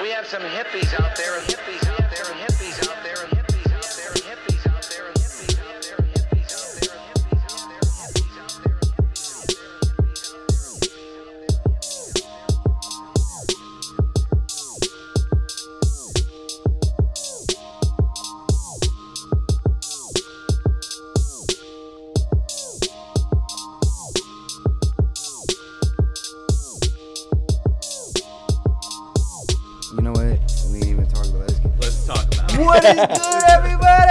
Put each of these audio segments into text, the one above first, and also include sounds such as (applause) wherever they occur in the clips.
We have some hippies out there hippies out there hippies out there good, everybody?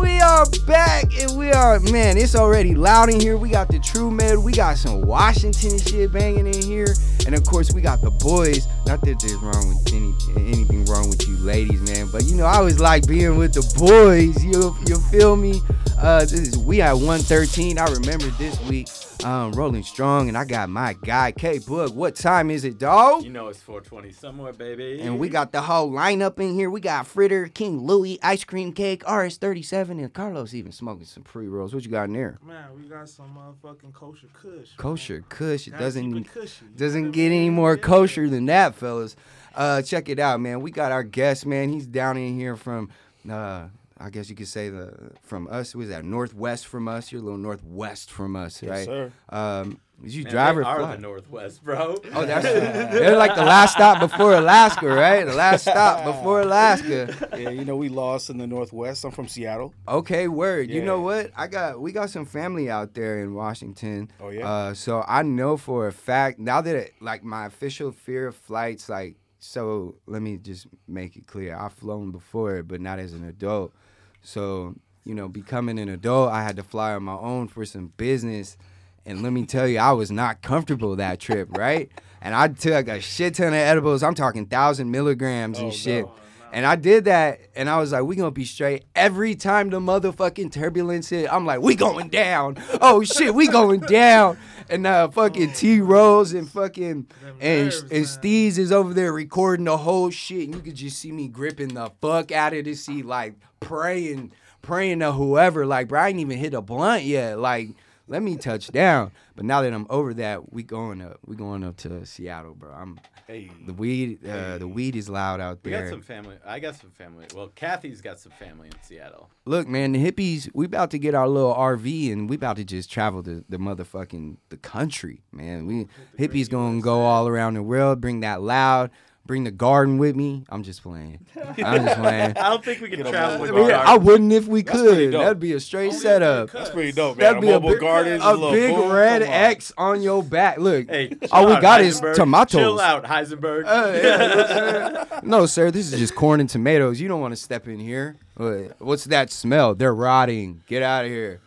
We are back and we are, man, it's already loud in here. We got the True Med, we got some Washington shit banging in here. And of course, we got the boys. Not that there's wrong with any, anything wrong with you ladies, man. But you know, I always like being with the boys. You, you feel me? Uh, this is, we at 113. I remember this week, um, rolling strong. And I got my guy, K Book. What time is it, dog? You know it's 420 somewhere, baby. And we got the whole lineup in here. We got Fritter, King Louis, Ice Cream Cake, RS37, and Carlos even smoking some pre rolls. What you got in there? Man, we got some motherfucking kosher kush. man. Kosher Kush. It doesn't it cushy, you know doesn't what get any more Yeah. kosher than that, fellas. Uh, check it out, man. We got our guest, man. He's down in here from, uh, I guess you could say the from us. Was that northwest from us? You're a little northwest from us, Yes, right? sir. Um, you Man, drive they or are fly? the Northwest, bro. Oh, that's (laughs) (laughs) they're like the last stop before Alaska, right? The last stop before Alaska. Yeah, you know we lost in the Northwest. I'm from Seattle. Okay, word. You know what? I got we got some family out there in Washington. Oh, yeah? Uh, so I know for a fact now that it, like my official fear of flights, like so. Let me just make it clear. I've flown before, but not as an adult. So you know, becoming an adult, I had to fly on my own for some business. And let me tell you, I was not comfortable that trip, (laughs) right? And I took a shit ton of edibles. I'm talking thousand milligrams and Oh, shit. no. And I did that, and I was like, "We gonna be straight." Every time the motherfucking turbulence hit, I'm like, "We going down." Oh shit, we going down. And uh, fucking T Rose and fucking and and. Steez is over there recording the whole shit, and you could just see me gripping the fuck out of this seat, like praying, praying to whoever. Like, bro, I ain't even hit a blunt yet. Like, let me touch down. But now that I'm over that, we going up. We going up to Seattle, bro. I'm Hey, the weed. Uh, the weed is loud out We there. got some family. I got some family. Well, Kathy's got some family in Seattle. Look, man, the hippies, we about to get our little RV and we about to just travel the, the motherfucking the country, man. We hippies gonna go all around the world, bring that loud, bring the garden with me. I'm just playing. I'm just playing. (laughs) I don't think we can travel with mobile our Yeah, I wouldn't if we That's pretty could. dope. That'd be a straight Only setup. that's pretty dope, man. That'd be a mobile big, gardens, a little big boom, red come on. X on your back. Look, Hey, all we out, got is Heisenberg. tomatoes. Chill out, Heisenberg. Uh, yeah, you know what I'm saying? (laughs) no, sir, this is just corn and tomatoes. You don't want to step in here. What- What's that smell? They're rotting. Get out of here.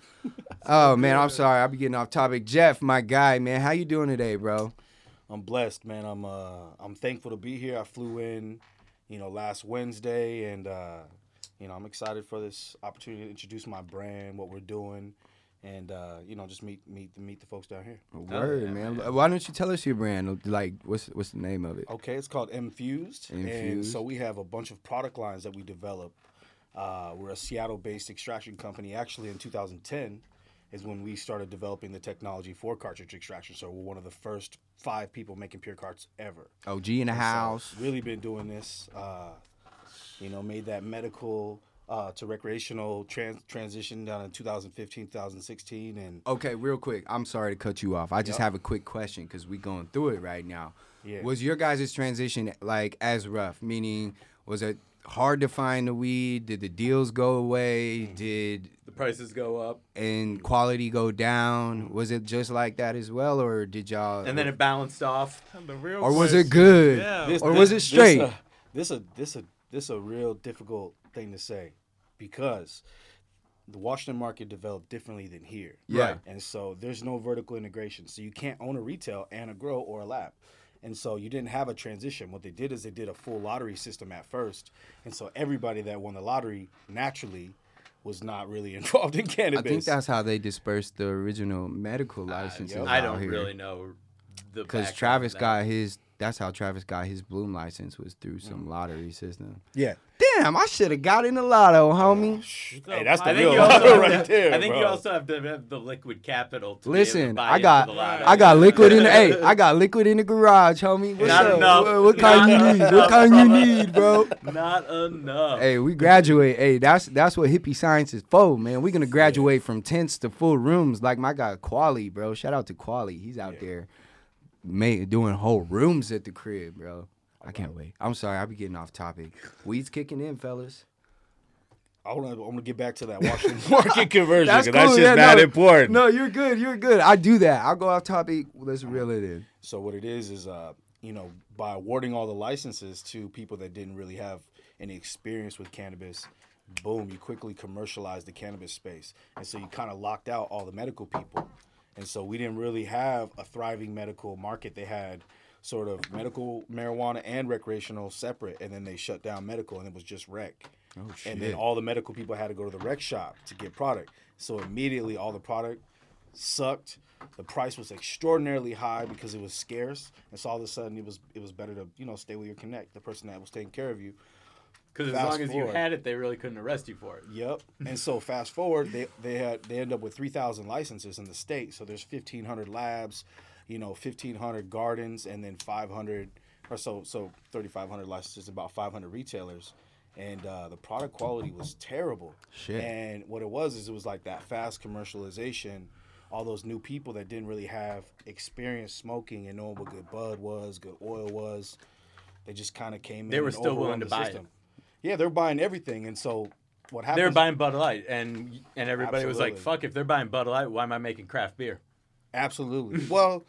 Oh man, I'm sorry. I'll be getting off topic. Jeff, my guy, man, how you doing today, bro? I'm blessed, man. I'm uh I'm thankful to be here. I flew in, you know, last Wednesday and uh you know, I'm excited for this opportunity to introduce my brand, what we're doing, and uh, you know, just meet meet meet the folks down here. Word, yeah, man. man. Why don't you tell us your brand? Like, what's what's the name of it? Okay, it's called Infused. And so we have a bunch of product lines that we develop. Uh, we're a Seattle-based extraction company. Actually, in 2010 is when we started developing the technology for cartridge extraction. So we're one of the first five people making pure carts ever. OG in the So, house. really been doing this. Uh, you know, made that medical uh, to recreational trans- transition down in 2015, 2016, and Okay, real quick. I'm sorry to cut you off. I just Yep. have a quick question because we going through it right now. Yeah. Was your guys' transition like as rough? Meaning, was it hard to find the weed? Did the deals go away? Mm. Did the prices go up, and quality go down? Was it just like that as well, or did y'all? and then it balanced off. the real or was it good? Yeah. or was it straight? This, uh, this a this a this a real difficult thing to say because the Washington market developed differently than here. Yeah. Right. And so there's no vertical integration. So you can't own a retail and a grow or a lab. And so you didn't have a transition. What they did is they did a full lottery system at first. And so everybody that won the lottery naturally was not really (laughs) involved in cannabis. I think that's how they dispersed the original medical Ah, licenses. yep. I don't here. really know the Because Travis got his that's how Travis got his Bloom license was through Mm. some lottery system. Yeah. Damn, I should have got in the lotto, homie. Hey, that's the I think real you also lotto have right to- there, I think you also have to have the liquid capital. To be able to Listen, buy I into got the lotto. I got liquid in the hey, (laughs) I got liquid in the garage, homie. What's Not up? enough. What, what kind Not you need? What kind you need, bro? (laughs) Not enough. Hey, we graduate. Hey, that's that's what hippie science is for, man. We're gonna graduate from tents to full rooms. Like my guy Quali, bro. Shout out to Quali. He's out there, mate, doing whole rooms at the crib, bro. I can't wait. I'm sorry, I be getting off topic. Weeds kicking in, fellas. I want to. I'm gonna get back to that (laughs) Washington market conversion That's because that's just yeah, that no. important. No, you're good. You're good. I do that. I'll go off topic. Let's reel it in. So what it is is, uh, you know, by awarding all the licenses to people that didn't really have any experience with cannabis, boom, you quickly commercialized the cannabis space, and so you kind of locked out all the medical people, and so we didn't really have a thriving medical market. They had sort of medical marijuana and recreational separate, and then they shut down medical, and it was just rec. Oh shit. And then all the medical people had to go to the rec shop to get product. So immediately all the product sucked. The price was extraordinarily high because it was scarce. And so all of a sudden it was it was better to, you know, stay with your connect, the person that was taking care of you. Because as long as you had it, they really couldn't arrest you for it. Yep. And so (laughs) fast forward, they they had they end up with three thousand licenses in the state. So there's fifteen hundred labs, you know, fifteen hundred gardens, and then five hundred or so so thirty five hundred licenses, about five hundred retailers. And uh, the product quality was terrible. Shit. And what it was is it was like that fast commercialization. All those new people that didn't really have experience smoking and knowing what good bud was, good oil was, they just kind of came in. They were still willing to the buy it. System. Yeah, they're buying everything, and so what happened? They were buying Bud Light, and and everybody was like, "Fuck! If they're buying Bud Light, why am I making craft beer?" Absolutely. well,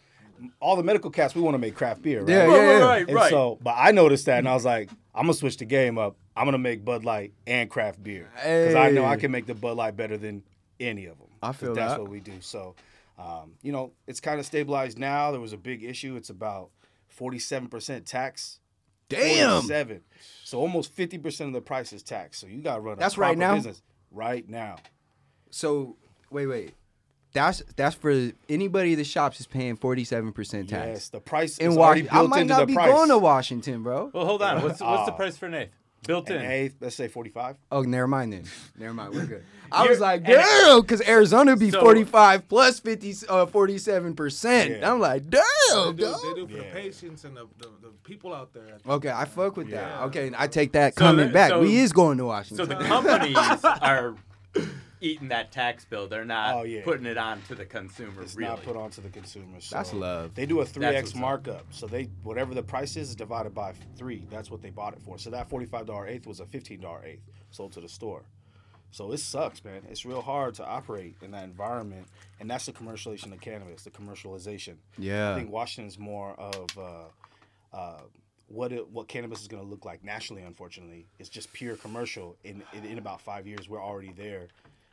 all the medical cats, we want to make craft beer, right? Yeah, yeah, right, yeah. right, And right. so, but I noticed that, and I was like, I'm gonna switch the game up. I'm gonna make Bud Light and craft beer because I know I can make the Bud Light better than any of them. I 'Cause feel that's that. what we do. So, um, you know, it's kind of stabilized now. There was a big issue. It's about 47% tax. Damn. 47. So almost 50% of the price is tax. So you got to run a That's right proper now? business right now. So wait, wait. That's that's for anybody that shops is paying forty seven percent tax. Yes, the price In is already Washington, I might into not be price. going to Washington, bro. Well, hold on. What's what's the (laughs) Ah. price for an eighth? Built in. eighth, let's say 45. Oh, never mind then. Never mind. We're good. I was like, and- damn, because Arizona be So- 45 plus 50, uh, 47%. Yeah. I'm like, They damn, do, they do for Yeah. the patients and the, the, the people out there. Okay, I fuck with that. Yeah. Okay, I take that So comment the- back. so- we is going to Washington. So the companies (laughs) are eating that tax bill. They're not Oh, yeah. putting it on to the consumer. It's really. not put onto the consumer. So That's love. They do a 3x what's up. markup. So they whatever the price is is divided by 3. That's what they bought it for. So that $45 eighth was a $15 eighth sold to the store. So it sucks, man. It's real hard to operate in that environment, and that's the commercialization of cannabis, the commercialization. Yeah, I think Washington's more of uh, uh, what it, what cannabis is going to look like nationally. Unfortunately, it's just pure commercial. In, in in about five years, we're already there.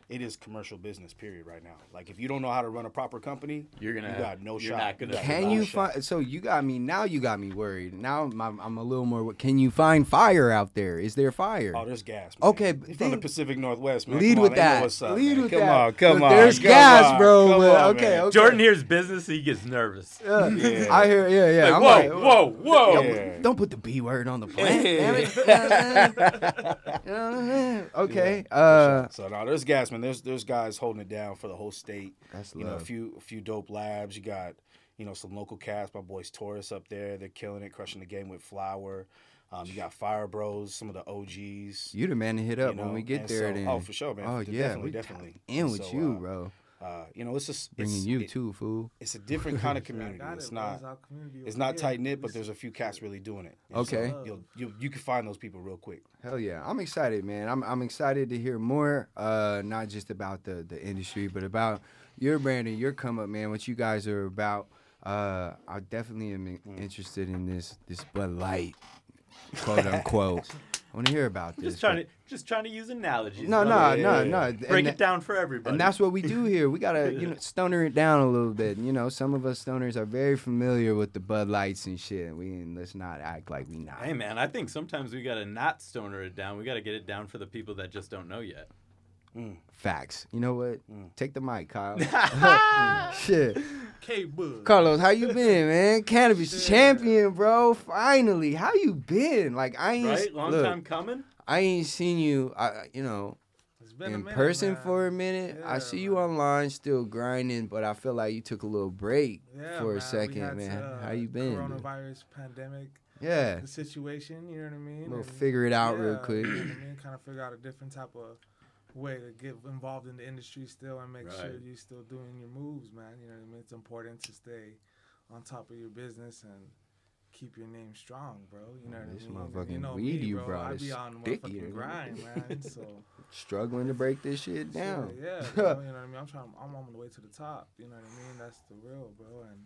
It is commercial business, period. Right now, like if you don't know how to run a proper company, You're gonna you have- got no you're shot. not gonna- Can no you shot. find? So you got me now. You got me worried. Now I'm, I'm a little more. Can you find fire out there? Is there fire? Oh, there's gas. Man. Okay, You're from then- the Pacific Northwest, man. Lead Come with on, that. what's up, Lead man. with come that. on, come But on. there's come gas, on, bro, come but- on, okay, okay. Jordan hears business, he gets nervous. Yeah. (laughs) Yeah. I hear. Yeah, yeah. Like, I'm whoa, like, whoa, whoa. Don't, Yeah. don't put the B word on the (laughs) plant. damn it. (laughs) You know what I'm saying? okay. Uh, so now there's gas, man. There's there's guys holding it down for the whole state. That's you know a few a few dope labs. You got you know some local cast. My boys Taurus up there. They're killing it, crushing the game with flower. Um, you got Fire Bros, some of the OGs. you the man to hit up you when we get and there. so- then. oh, for sure, man. Oh De- yeah, definitely, we definitely. in with So, you, uh, bro. Uh, you know, it's just Bringing it's, you it- too, fool. It's a different (laughs) kind of community. got It's not. It's community It's not tight knit, but there's a few cats really doing it. And so Okay. you'll, you you can find those people real quick. Hell yeah, I'm excited, man. I'm I'm excited to hear more, uh, not just about the the industry, but about your brand and your come up, man. What you guys are about. Uh, I definitely am Mm. interested in this this Bud Light, quote unquote. (laughs) I want to hear about this. Just trying to just trying to use analogies. No, no, no, no. Break it down for everybody. And that's what we do (laughs) here. We gotta, you know, stoner it down a little bit. You know, some of us stoners are very familiar with the Bud Lights and shit. We and let's not act like we not. Hey man, I think sometimes we gotta not stoner it down. We gotta get it down for the people that just don't know yet. Mm. Facts. You know what? Take the mic, Kyle. (laughs) (laughs) Shit. K Bud. Carlos, how you been, man? Cannabis Shit. champion, bro. Finally, how you been? Like I ain't Right? Long look, time coming. I ain't seen you. I, you know, It's been in minute, person man. for a minute. I Yeah, see you man. online still grinding, but I feel like you took a little break Yeah, for man, a second, man. to, uh, how you been? dude? Coronavirus pandemic, Yeah, the situation. You know what I mean? we'll And- figure it out real quick. You know what I mean? Kind of figure out a different type of way to get involved in the industry still and make sure you're still doing your moves, man. You know what I mean? It's important to stay on top of your business and keep your name strong, bro. You know Man, what this I mean? Motherfucking you know weed me, you bro. brought I be on motherfucking grind, man. (laughs) So Struggling to break this shit down. Yeah, (laughs) bro, you know what I mean. I'm trying. I'm on the way to the top. You know what I mean? That's the real, bro. And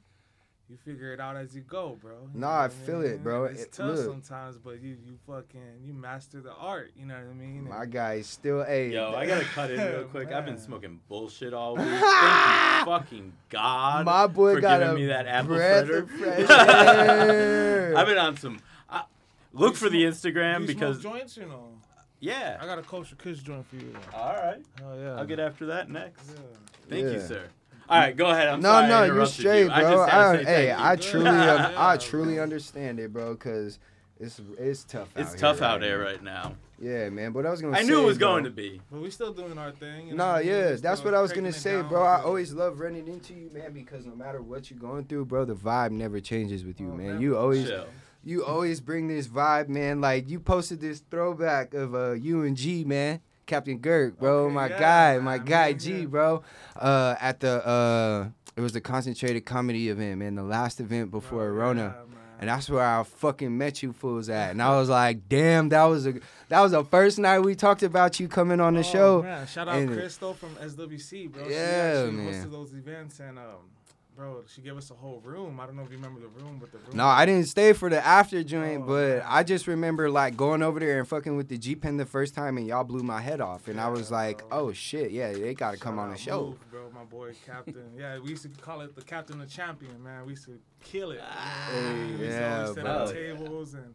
you figure it out as you go, bro. You Nah, I what feel it, mean? bro. It's It- tough look. sometimes, but you you fucking you master the art. You know what I mean? My And- guy is still a. Yo, I gotta cut in real (laughs) quick. I've been smoking bullshit all week. (laughs) Thank you, fucking God. My boy for got giving a me that apple breath fritter. of fresh (laughs) air. I've been on some. I look You for the Instagram you because smoke joints, you know. Yeah. I got a kosher kush joint for you. All right, Oh yeah. I'll get after that next. Yeah. Thank you, sir. All right, go ahead. I'm no, sorry I no, you're straight, you. bro. I just I, to say hey, thank I you. truly, (laughs) I truly understand it, bro, because it's it's tough. It's out tough here out right there now. right now. Yeah, man. But I was gonna. I say, knew it was bro, going to be. But we still doing our thing. You know No, what yeah, We that's what I was gonna say, down bro. I always love running into you, man, because no matter what you're going through, bro, the vibe never changes with you, Oh, man. never. You always, Chill. you always bring this vibe, man. Like you posted this throwback of uh you and G, man. Captain Girk, bro, Okay, my yeah, guy, my guy G, yeah. bro. Uh, at the uh, it was the concentrated comedy event, man. The last event before Oh, Rona. yeah. And that's where I fucking met you fools at. And I was like, damn, that was a that was the first night we talked about you coming on the Oh, show. Man. Shout out And- Crystal from SWC, bro. she Yeah, actually man. hosted those events and um, bro, she gave us a whole room. I don't know if you remember the room, but the room. No, I didn't stay for the after joint, Oh, but man. I just remember like going over there and fucking with the G pen the first time, and y'all blew my head off, and I was like, bro. oh shit, yeah, they gotta come on the show. Move, bro. My boy Captain. yeah, we used to call it the Captain of Champion, man. We used to kill it. know? Hey, we used to yeah, always set bro. up tables and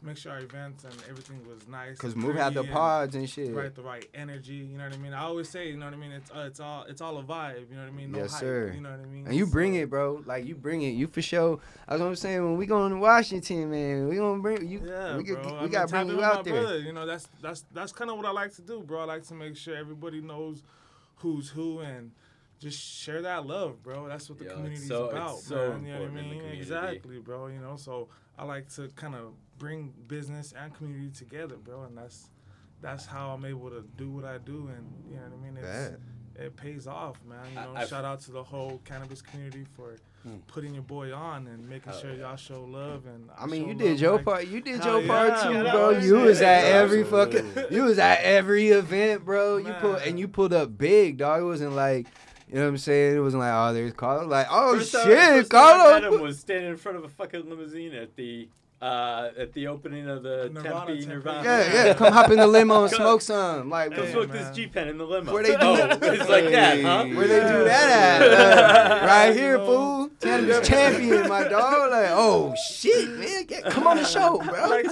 make sure our events and everything was nice. Cause Move had the pretty and- pods and shit. right the right energy you know what i mean i always say you know what i mean it's uh, it's all it's all a vibe you know what i mean no Yes, hype, sir. you know what i mean And you bring it, bro. Like you bring it. You for sure. That's what I'm saying. When we going to Washington, man, we gonna bring you. yeah, we bro. could- we mean, gotta tap bring you out there. brother, You know, that's that's that's kind of what I like to do, bro. I like to make sure everybody knows who's who and just share that love, bro. That's what the Yo, it's community's so- about, so man. You know what I important in the mean? Exactly, bro. You know, so I like to kind of bring business and community together, bro, and that's that's how I'm able to do what I do, and you know what I mean. It's, Bad. it pays off, man. You know, I've- shout out to the whole cannabis community for hmm. putting your boy on and making Hell sure y'all show love. And I mean, you did love your like- part. You did Hell your part too, yeah, bro. that You was was it. at every Absolutely. fucking. You was at every event, bro. You pulled and you pulled up big, dog. It wasn't like. You know what I'm saying? It wasn't like, oh, there's Carlos. Like, oh First time- shit, first time I met him Carlos. was standing in front of a fucking limousine at the uh, at the opening of the Nirvana Tempe Tempe. Nirvana. Yeah, yeah. Come hop in the limo and (laughs) smoke some. Like, Come Hey, smoke this G pen in the limo. Where they do oh, (laughs) it's like that, huh? Where they do that at? (laughs) Uh, right here, fool. Cannabis champion, my dog. Like, oh shit, man. Get, come on the show, bro.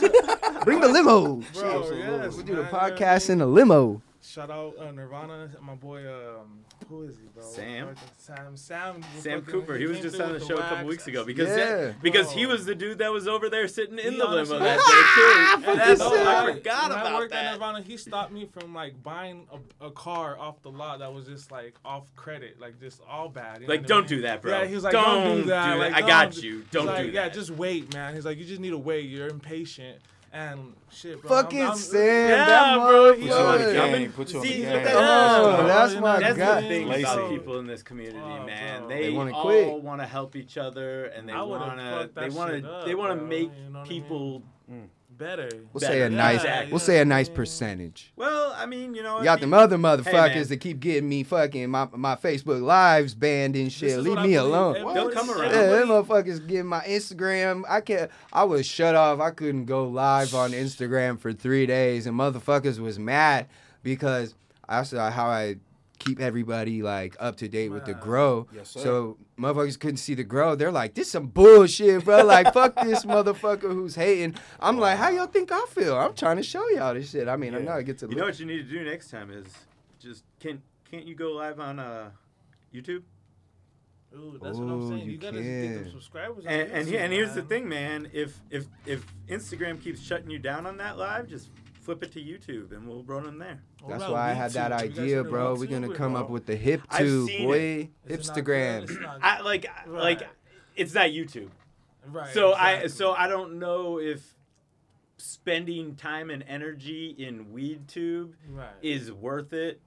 Bring the limo. Bro, Shit. yes, we do the man, you know what I podcast mean? in the limo. Shout out uh, Nirvana, my boy. Um, who is he, bro? Sam? Sam. Sam. Sam Cooper, he was just on the with show a couple wax. weeks ago because Yeah. because he was the dude that was over there sitting in He the limo that day too. (laughs) (laughs) And that's, fucking I sick. forgot when I about worked at that. Nirvana, he stopped me from like buying a, a car off the lot that was just like off credit, like just all bad. you know Like, what I don't mean? do that, bro. Yeah, he was like, don't, Don't do that. do Like, that. I don't got do- you. Don't like, do Yeah, just wait, man. He's like, you just need to wait. You're impatient. And shit, bro. Fucking I'm, I'm, Sam, Yeah, that bro, he Put you on the game. Put you on the See, game. that- Oh, that's You my know, That's guy. the thing Lazy. about people in this community, Oh, man. bro. They, They wanna all quit. want to help each other, and they want to. They wanna They want to bro. make You know what I mean? People. better. We'll say a Better. nice. Yeah, We'll say a nice percentage. Well, I mean, you know. You got if them other motherfuckers man. that keep getting me fucking my my Facebook lives banned and shit. Leave me alone. Everybody- They'll come around. Yeah, them motherfuckers getting my Instagram. I can't. I was shut off. I couldn't go live on Instagram for three days, and motherfuckers was mad because I saw how I keep everybody like up to date with the grow. Yes, sir. So motherfuckers couldn't see the grow. They're like, "This some bullshit, bro." Like, fuck this motherfucker who's hating. I'm like, how y'all think I feel? I'm trying to show y'all this shit. I mean, I'm Yeah. not get to. You know what you need to do next time is just can can't you go live on uh YouTube? Ooh, that's what I'm saying. you You, gotta get them can. subscribers. on And and, YouTube, and here's the thing, man. If if if Instagram keeps shutting you down on that live, just flip it to YouTube and we'll run them there. What That's about why I had that YouTube? Idea, bro. We're YouTube, gonna come bro? up with the hip I've tube, boy. Is it not? It's Hipstagram. not- I like like it's not YouTube. Right. So I so I don't know if spending time and energy in WeedTube Right. is worth it.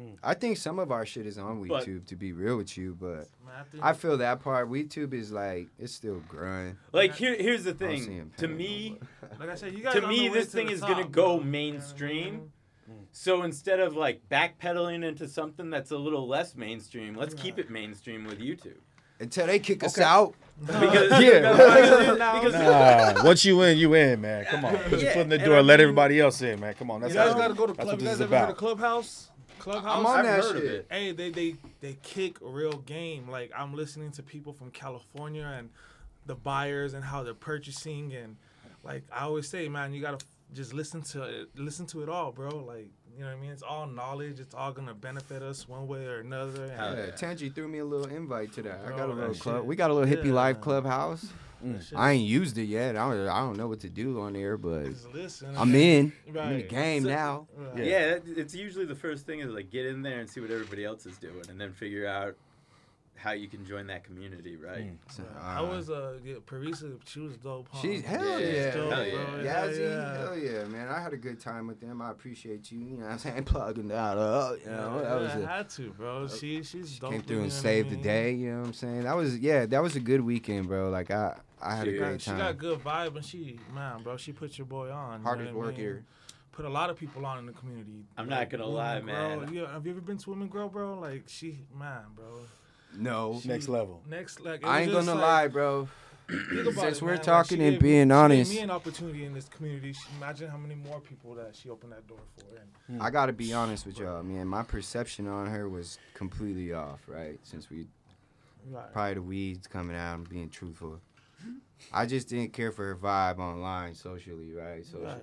Mm. I think some of our shit is on But- YouTube, to be real with you, but I feel that part. WeedTube is like it's still growing. Like here here's the I don't see thing. To me, (laughs) like I said, you guys to me, this to thing is top, gonna go You know what I mainstream. mean? So instead of like backpedaling into something that's a little less mainstream, let's keep it mainstream with YouTube. until they kick us Okay. out. Because, (laughs) (laughs) Yeah. because, because Nah, once you in, you in, man. Come on, put your Yeah, foot in the door. I let mean- everybody else in, man. Come on, that's You guys gotta go to that's club. what You this guys is ever heard of about. Clubhouse? Clubhouse. I'm on I've that heard of shit. it. Hey, they they they kick real game. Like I'm listening to people from California and the buyers and how they're purchasing and like I always say, man, you gotta just listen to it, listen to it all, bro. Like you know what I mean? It's all knowledge. It's all gonna benefit us one way or another. And Yeah, yeah. Tangy threw me a little invite to that. I got a little club. shit- We got a little hippie yeah. life clubhouse. That shit- I ain't used it yet. I don't, I don't know what to do on there, but listen. I'm in. I'm in the game So- now. Right. yeah, it's usually the first thing is like get in there and see what everybody else is doing, and then figure out how you can join that community, right? Mm. So, I uh, was uh yeah, Parisa, she was dope. Huh? She's hell Yeah, yeah, she's dope, hell yeah. bro. Yazzie, yeah. hell yeah, man. I had a good time with them. I appreciate you. You know what I'm saying? (laughs) Plugging that up. You know, that was yeah, a, I had to, bro. She she's dope. came through and know what I saved the day. You know what I'm saying? That was yeah, that was a good weekend, bro. Like I I had She a great got, she time. got good vibe, and she man, bro. She put your boy on. you Hardest know what I mean? worker. Put a lot of people on in the community. I'm not gonna Women lie, Grow. man. You, have you ever been to Women Grow, bro? Like she, man, bro. No, Next level. Next, like I ain't just gonna like- lie, bro. Since it, we're man. Talking she and gave- being she honest. gave me an opportunity in this community. She- Imagine how many more people that she opened that door for. And I gotta be honest with y'all, man. My perception on her was completely off, right? Since we right. probably the weeds coming out and being truthful. I just didn't care for her vibe online, socially, right? So, right.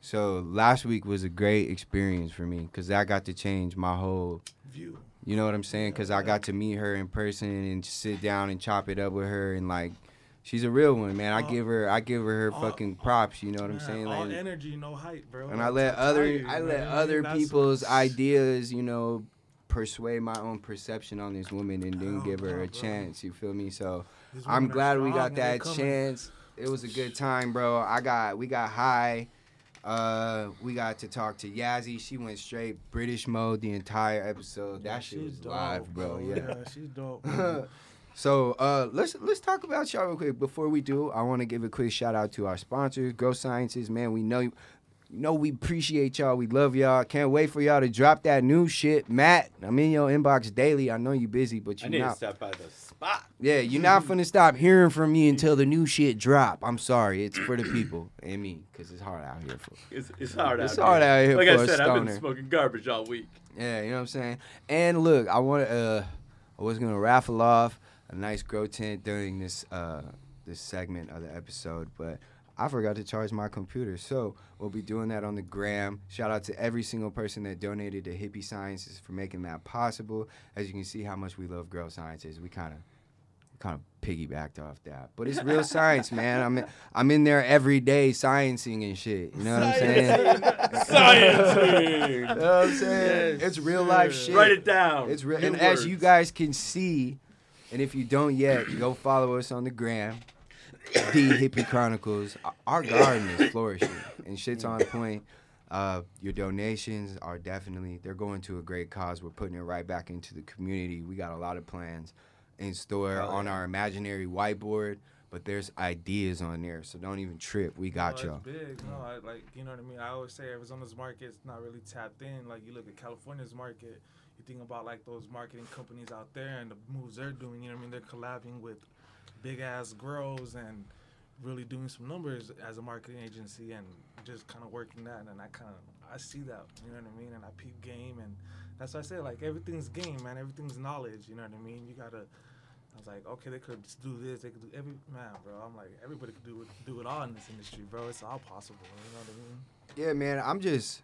so last week was a great experience for me because I got to change my whole. View. You know what I'm saying? Because I got to meet her in person and sit down and chop it up with her and like. She's a real one, man. I All- give her, I give her her all- fucking props. You know what I'm Man, saying? all Like, energy, no hype, bro. and I let other I let know? other That's people's what- (sniffs) ideas, you know, persuade my own perception on this woman and then Oh, give her a bro. chance. You feel me? So I'm glad we got that chance. It was a good time, bro. I got we got high. Uh, we got to talk to Yazzie. She went straight British mode the entire episode. That shit was dope, live, bro. Yeah. she's dope. (laughs) So uh, let's let's talk about y'all real quick. Before we do, I want to give a quick shout out to our sponsors, Grow Sciences. Man, we know you know we appreciate y'all. We love y'all. Can't wait for y'all to drop that new shit. Matt, I'm in your inbox daily. I know you busy, but I you need to not. stop by the spot. Yeah, you're not finna stop hearing from me until the new shit drop. I'm sorry. It's for the people (clears throat) and me, cause it's hard out here for. It's, it's hard It's out hard here. out here Like for I a said, I've been smoking garbage all week. Yeah, you know what I'm saying. And look, I want. Uh, I was gonna raffle off a nice grow tent during this uh this segment of the episode, but I forgot to charge my computer. So we'll be doing that on the gram. Shout out to every single person that donated to Hippie Sciences for making that possible. As you can see, how much we love Grow Sciences. We kind of kind of piggybacked off that, but it's real science, man. I'm in, I'm in there every day sciencing and shit. You know what I'm saying? (laughs) Science. You know what I'm saying? Yes, it's real life shit. Write it down. It's real. New And as you guys can see, and if you don't yet, go follow us on the gram, the Hippie Chronicles. Our garden is flourishing and shit's on point. Uh, your donations are definitely they're going to a great cause. We're putting it right back into the community. We got a lot of plans in store on yeah. our imaginary whiteboard, but there's ideas on there, so don't even trip. We got no, y'all. Big. No, I, like you know what I mean. I always say Arizona's market's not really tapped in. Like you look at California's market, you think about like those marketing companies out there and the moves they're doing. You know what I mean? They're collabing with big ass grows and really doing some numbers as a marketing agency and just kind of working that. And I kind of I see that. You know what I mean? And I peep game and that's why I say like everything's game, man. Everything's knowledge. You know what I mean? You gotta. I was like, okay, they could do this. They could do every man, bro. I'm like, everybody could do do it all in this industry, bro. It's all possible. You know what I mean? Yeah, man. I'm just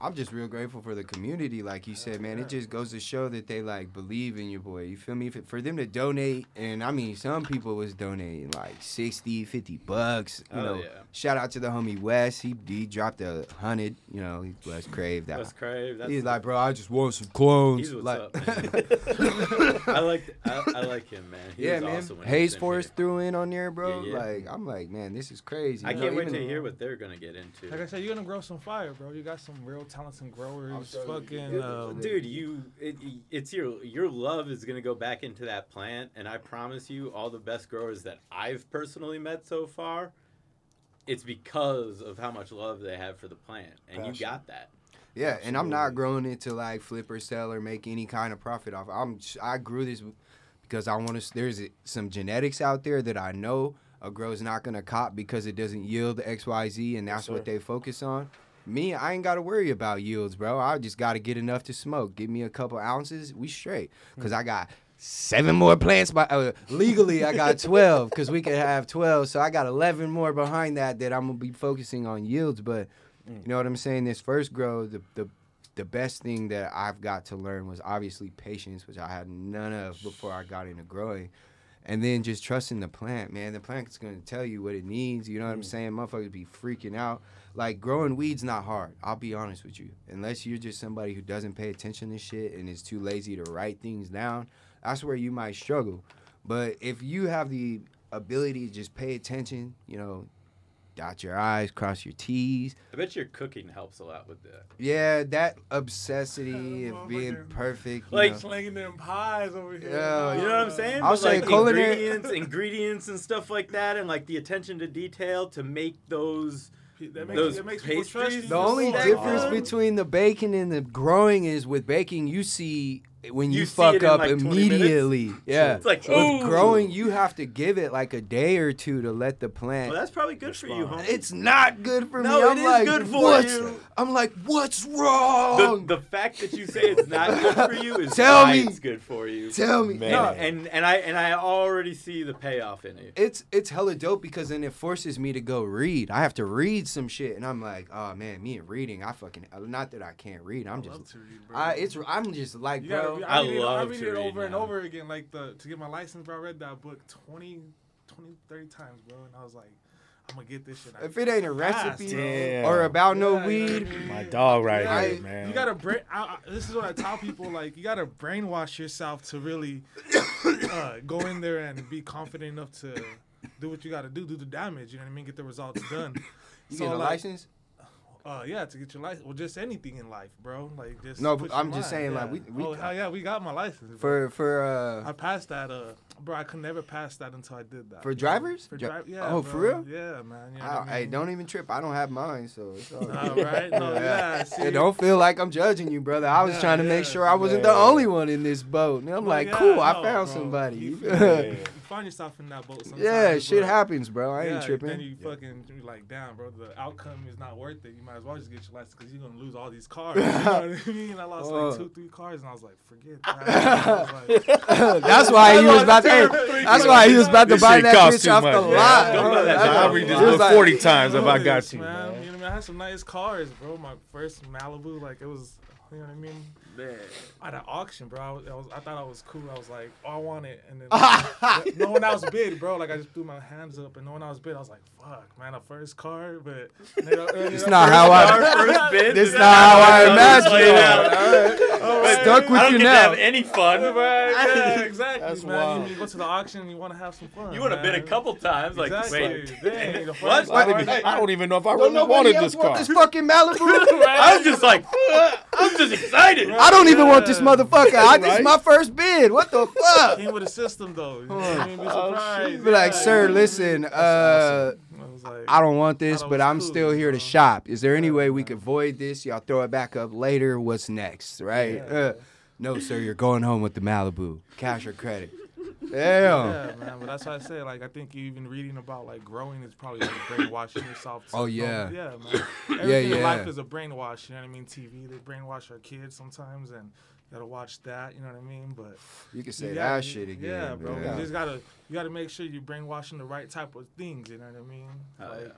I'm just real grateful for the community, like you said, man. It just goes to show that they like believe in your boy. You feel me? For them to donate, and I mean, some people was donating like 60, 50 bucks. You Oh, know, yeah. shout out to the homie Wes. He, he dropped a hundred. You know, he Wes Crave that. That's Crave. That's He's like, bro, I just want some clones. He's what's like, up, man. (laughs) I like I, I like him, man. He yeah, man. awesome Hayes was in Forest here. threw in on there, bro. Yeah, yeah. Like, I'm like, man, this is crazy. I You can't wait even- to hear what they're gonna get into. Like I said, you're gonna grow some fire, bro. You got some real talented growers. sure you Fucking um, Dude, you it, it's your your love is gonna go back into that plant, and I promise you, all the best growers that I've personally met so far, it's because of how much love they have for the plant, and you got that. Yeah, and I'm not growing it to like flip or sell or make any kind of profit off. I'm I grew this because I want to. There's some genetics out there that I know a grow's not gonna cop because it doesn't yield X Y Z, and that's sir. what they focus on. Me, I ain't got to worry about yields, bro. I just got to get enough to smoke. Give me a couple ounces, we straight. Hmm. Cause I got seven more plants. By uh, legally, I got (laughs) twelve. Cause we could have twelve, so I got eleven more behind that that I'm gonna be focusing on yields. But hmm. you know what I'm saying? This first grow, the the the best thing that I've got to learn was obviously patience, which I had none of before I got into growing. And then just trusting the plant, man. The plant's gonna tell you what it needs. You know what I'm hmm. saying? Motherfuckers be freaking out. Like growing weeds not hard. I'll be honest with you. Unless you're just somebody who doesn't pay attention to shit and is too lazy to write things down, that's where you might struggle. But if you have the ability to just pay attention, you know, dot your I's, cross your T's, I bet your cooking helps a lot with that. yeah, that obsessity of being Motherfucker. perfect. you Like, know. slinging them pies over here. Yeah, You know what I'm saying? I'll But, say like culinary- ingredients, (laughs) ingredients and stuff like that, and like the attention to detail to make those. That makes, Those that makes people trust pastries? The only difference between the baking and the growing is with baking, you see when you, You fuck up like, immediately. Yeah. It's like, with oh. growing, you have to give it like a day or two to let the plant. Well, that's probably good for you, homie. it's not good for No, me. it I'm is like, good for what's, you. I'm like, what's wrong? the fact that you say it's not good for you is (laughs) Tell me. it's good for you. Tell me. Man. No, And and I and I already see the payoff in it. it's it's hella dope because then it forces me to go read. I have to read some shit, and I'm like, oh man, me and reading, I fucking not that I can't read. I'm I just, read, bro. I it's I'm just like, You gotta bro. I I, read it, I read to it read over and now. over again. Like the to get my license, bro. I read that book 20, 20 30 times, bro. And I was like, I'm gonna get this shit. I If it ain't a recipe bro. Damn. or about Yeah, no you know I weed, mean? My dog right Yeah, here, I- man. You gotta brain. I, I, this is what I tell people. Like you gotta brainwash yourself to really (coughs) uh, go in there and be confident enough to do what you gotta do, do the damage. You know what I mean? Get the results done. you So, get a like, license. Uh, yeah, to get your license, Well, just anything in life, bro. Like just. No, but I'm just mind, saying, like, we- we- oh hell yeah, we got my license. bro. For for uh I passed that, uh, bro. I could never pass that until I did that. For drivers? For Dri- yeah. Oh, bro. for real? Yeah, man. You know I, what I hey, don't even trip. I don't have mine, so it's all (laughs) All good. right, no, (laughs) yeah. See, Hey, don't feel like I'm judging you, brother. I was Yeah, trying to make sure I wasn't yeah. the only one in this boat. And I'm Well, like, yeah, cool, I found bro. somebody. You, (laughs) yeah, you find yourself in that boat sometimes. Yeah, shit but- happens, bro. I ain't yeah, tripping. Then you fucking you like, damn, bro, the outcome is not worth it. You might as well just get your license because you're gonna lose all these cars. You know what I mean? I lost Oh. like two, three cars, and I was like, forget that. Like, that's why he was about to. Two, hey, that's why he was about to This buy that bitch too off the much. lot. Yeah, don't bro. buy that That's shit read this he was like- 40 times if I got you. man. man. You know what I mean? I had some nice cars, bro. My first Malibu, like it was, you know what I mean? At an auction, bro. I, was, I was, I thought I was cool. I was like, oh, I want it, and then (laughs) no one else bid, bro. Like I just threw my hands up, and no one else bid. I was like, fuck, man, a first car, but uh, It's not how I. (laughs) first bid. This is not how I imagined Lay oh, it it. out. (laughs) All right. Stuck with I don't you get now. to have any fun. Right, yeah, exactly, That's man. wild. You, you go to the auction and you want to have some fun. You would have bid a couple times, like Exactly. wait, Dang, the what? first I don't, even, I don't even know if I Don't really wanted this want car. this fucking Malibu? I was just like, I'm just excited. I don't even want this motherfucker. I, this is my first bid. What the fuck? Came with a system though. You know what I mean? Be Oh, surprised. Be like, yeah. sir, listen, uh, I like, I don't want this, Thought it but I'm cool, still here to shop. Is there any Yeah, way we man. could void this? Y'all throw it back up later. What's next, right? Yeah. Uh, no, sir, you're going home with the Malibu, cash or credit. Damn. Yeah, man, but that's why I say, like, I think even reading about like growing is probably like brainwashing yourself. To Oh, know- yeah. yeah, man. Everything in yeah. life is a brainwash. You know what I mean? TV, they brainwash our kids sometimes, and you gotta watch that. You know what I mean? But You can you say gotta- that shit again. Yeah, bro. man. You just gotta you gotta make sure you're brainwashing the right type of things. You know what I mean? Oh, like, yeah.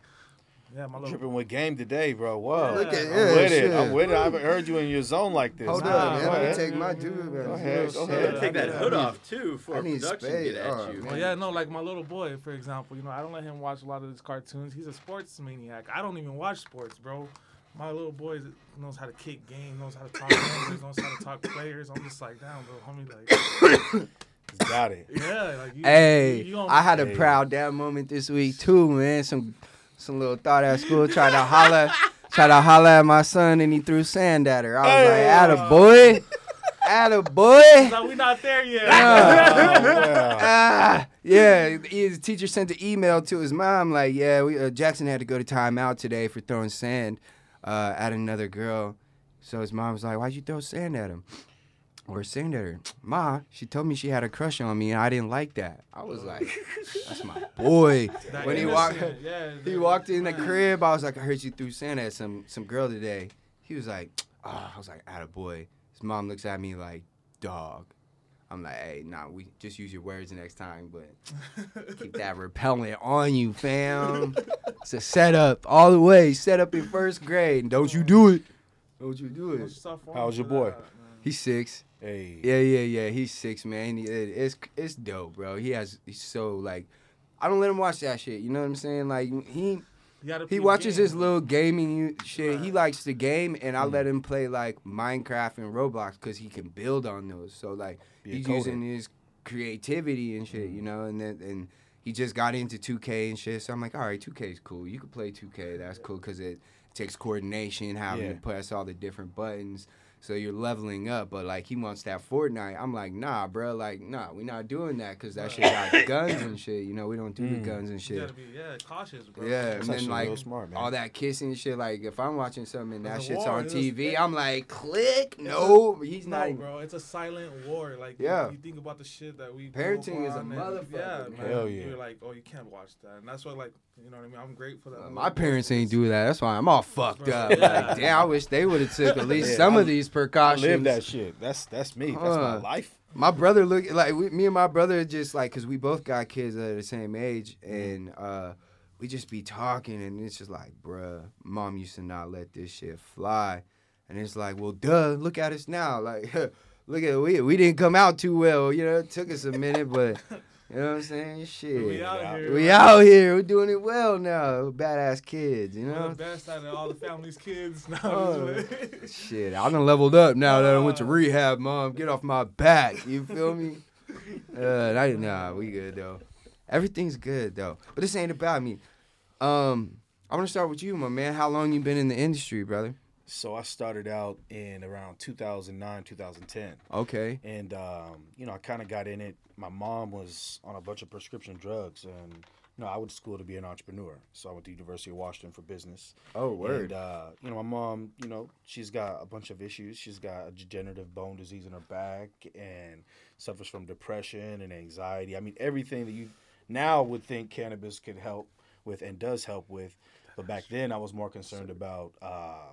Yeah, my little. Dripping with game today, bro. Whoa. Look at- I'm yeah, with it. I'm with it. I haven't heard you in your zone like this. Hold Nah, up, man. Let me take my dude. Go ahead, go Shit. ahead. Take that Yeah. hood off too for I a need production spade. get at Oh, you. man. Well, yeah, no, like my little boy, for example, you know, I don't let him watch a lot of his cartoons. He's a sports maniac. I don't even watch sports, bro. My little boy knows how to kick game, knows how to talk numbers, knows how to talk players. I'm just like, damn, bro, homie, like, (coughs) Got it. yeah, like you. Hey, you, you I had a Hey. proud dad moment this week too, man. Some some little thought at school tried to holla, tried to holla at my son, and he threw sand at her. I was Hey. like, "Atta boy, atta boy." No, we not there yet. Oh, wow. ah, yeah, (laughs) his teacher sent an email to his mom like, "Yeah, we, uh, Jackson had to go to timeout today for throwing sand uh, at another girl." So his mom was like, "Why'd you throw sand at him?" Or sand at her, Ma. She told me she had a crush on me, and I didn't like that. I was like, (laughs) "That's my boy." That when he walked, yeah, he walked in the crib. I was like, "I heard you threw sand at some some girl today." He was like, "Ah," I was like, "Atta boy." His mom looks at me like, "Dog." I'm like, hey, nah, we just use your words next time, but keep that (laughs) repellent on you, fam. it's a setup all the way. Set up in first grade. Don't you do it. Don't you do it. How's your boy? that. He's six. Hey. Yeah, yeah, yeah. He's six, man. He, it's it's dope, bro. He has he's so like, I don't let him watch that shit. You know what I'm saying? Like he he watches game. his little gaming shit. He likes the game, and Mm. I let him play like Minecraft and Roblox because he can build on those. So like Be he's coder. using his creativity and shit, you know. And then and he just got into 2K and shit. So I'm like, all right, 2K is cool. You can play 2K. That's cool because it takes coordination, having Yeah. to press all the different buttons. So you're leveling up, but like he wants that Fortnite. I'm like, nah, bro. Like, nah, we not doing that because that shit got guns (coughs) and shit. You know, we don't do the Mm. guns and You shit. gotta be yeah cautious, bro. Yeah, That's and then like real smart, man. all that kissing shit. Like if I'm watching something and that It's shit's war, on TV, it- I'm like, click. No, he's No, not. bro, it's a silent war. Like, Yeah. you, you think about the shit that we go Parenting is a on motherfucker, Yeah, man. man. Hell yeah. You're like, oh, you can't watch that, and that's why, like, you know what I mean. I'm grateful that Uh, my parents ain't do that. That's why I'm all fucked Bro, up. yeah. Like, damn, I wish they would have took at (laughs) least Yeah, some I- of these I precautions. live that shit. That's that's me. That's my life. My brother look like we, me and my brother just like because we both got kids that are the same age and uh we just be talking and it's just like bruh mom used to not let this shit fly and it's like well duh look at us now like (laughs) look at we we didn't come out too well you know it took us a minute but (laughs) you know what I'm saying shit We out here. we man. out here we're doing it well now We're badass kids you We're know the best out of all the family's kids. (laughs) Now, Oh. Shit, I done leveled up now that I went to Uh. rehab, mom. Get off my back. You feel me? (laughs) Uh, I, nah, we good though. Everything's good though. But this ain't about me. Um, I want to start with you, my man. How long you been in the industry, brother? So I started out in around 2009, 2010. Okay. and um, you know, I kind of got in it. My mom was on a bunch of prescription drugs, and you know, I went to school to be an entrepreneur. So I went to University of Washington for business. Oh, word. And uh, you know, my mom, you know, she's got a bunch of issues. She's got a degenerative bone disease in her back, and suffers from depression and anxiety. I mean, everything that you now would think cannabis could help with and does help with, but back then I was more concerned about. Uh,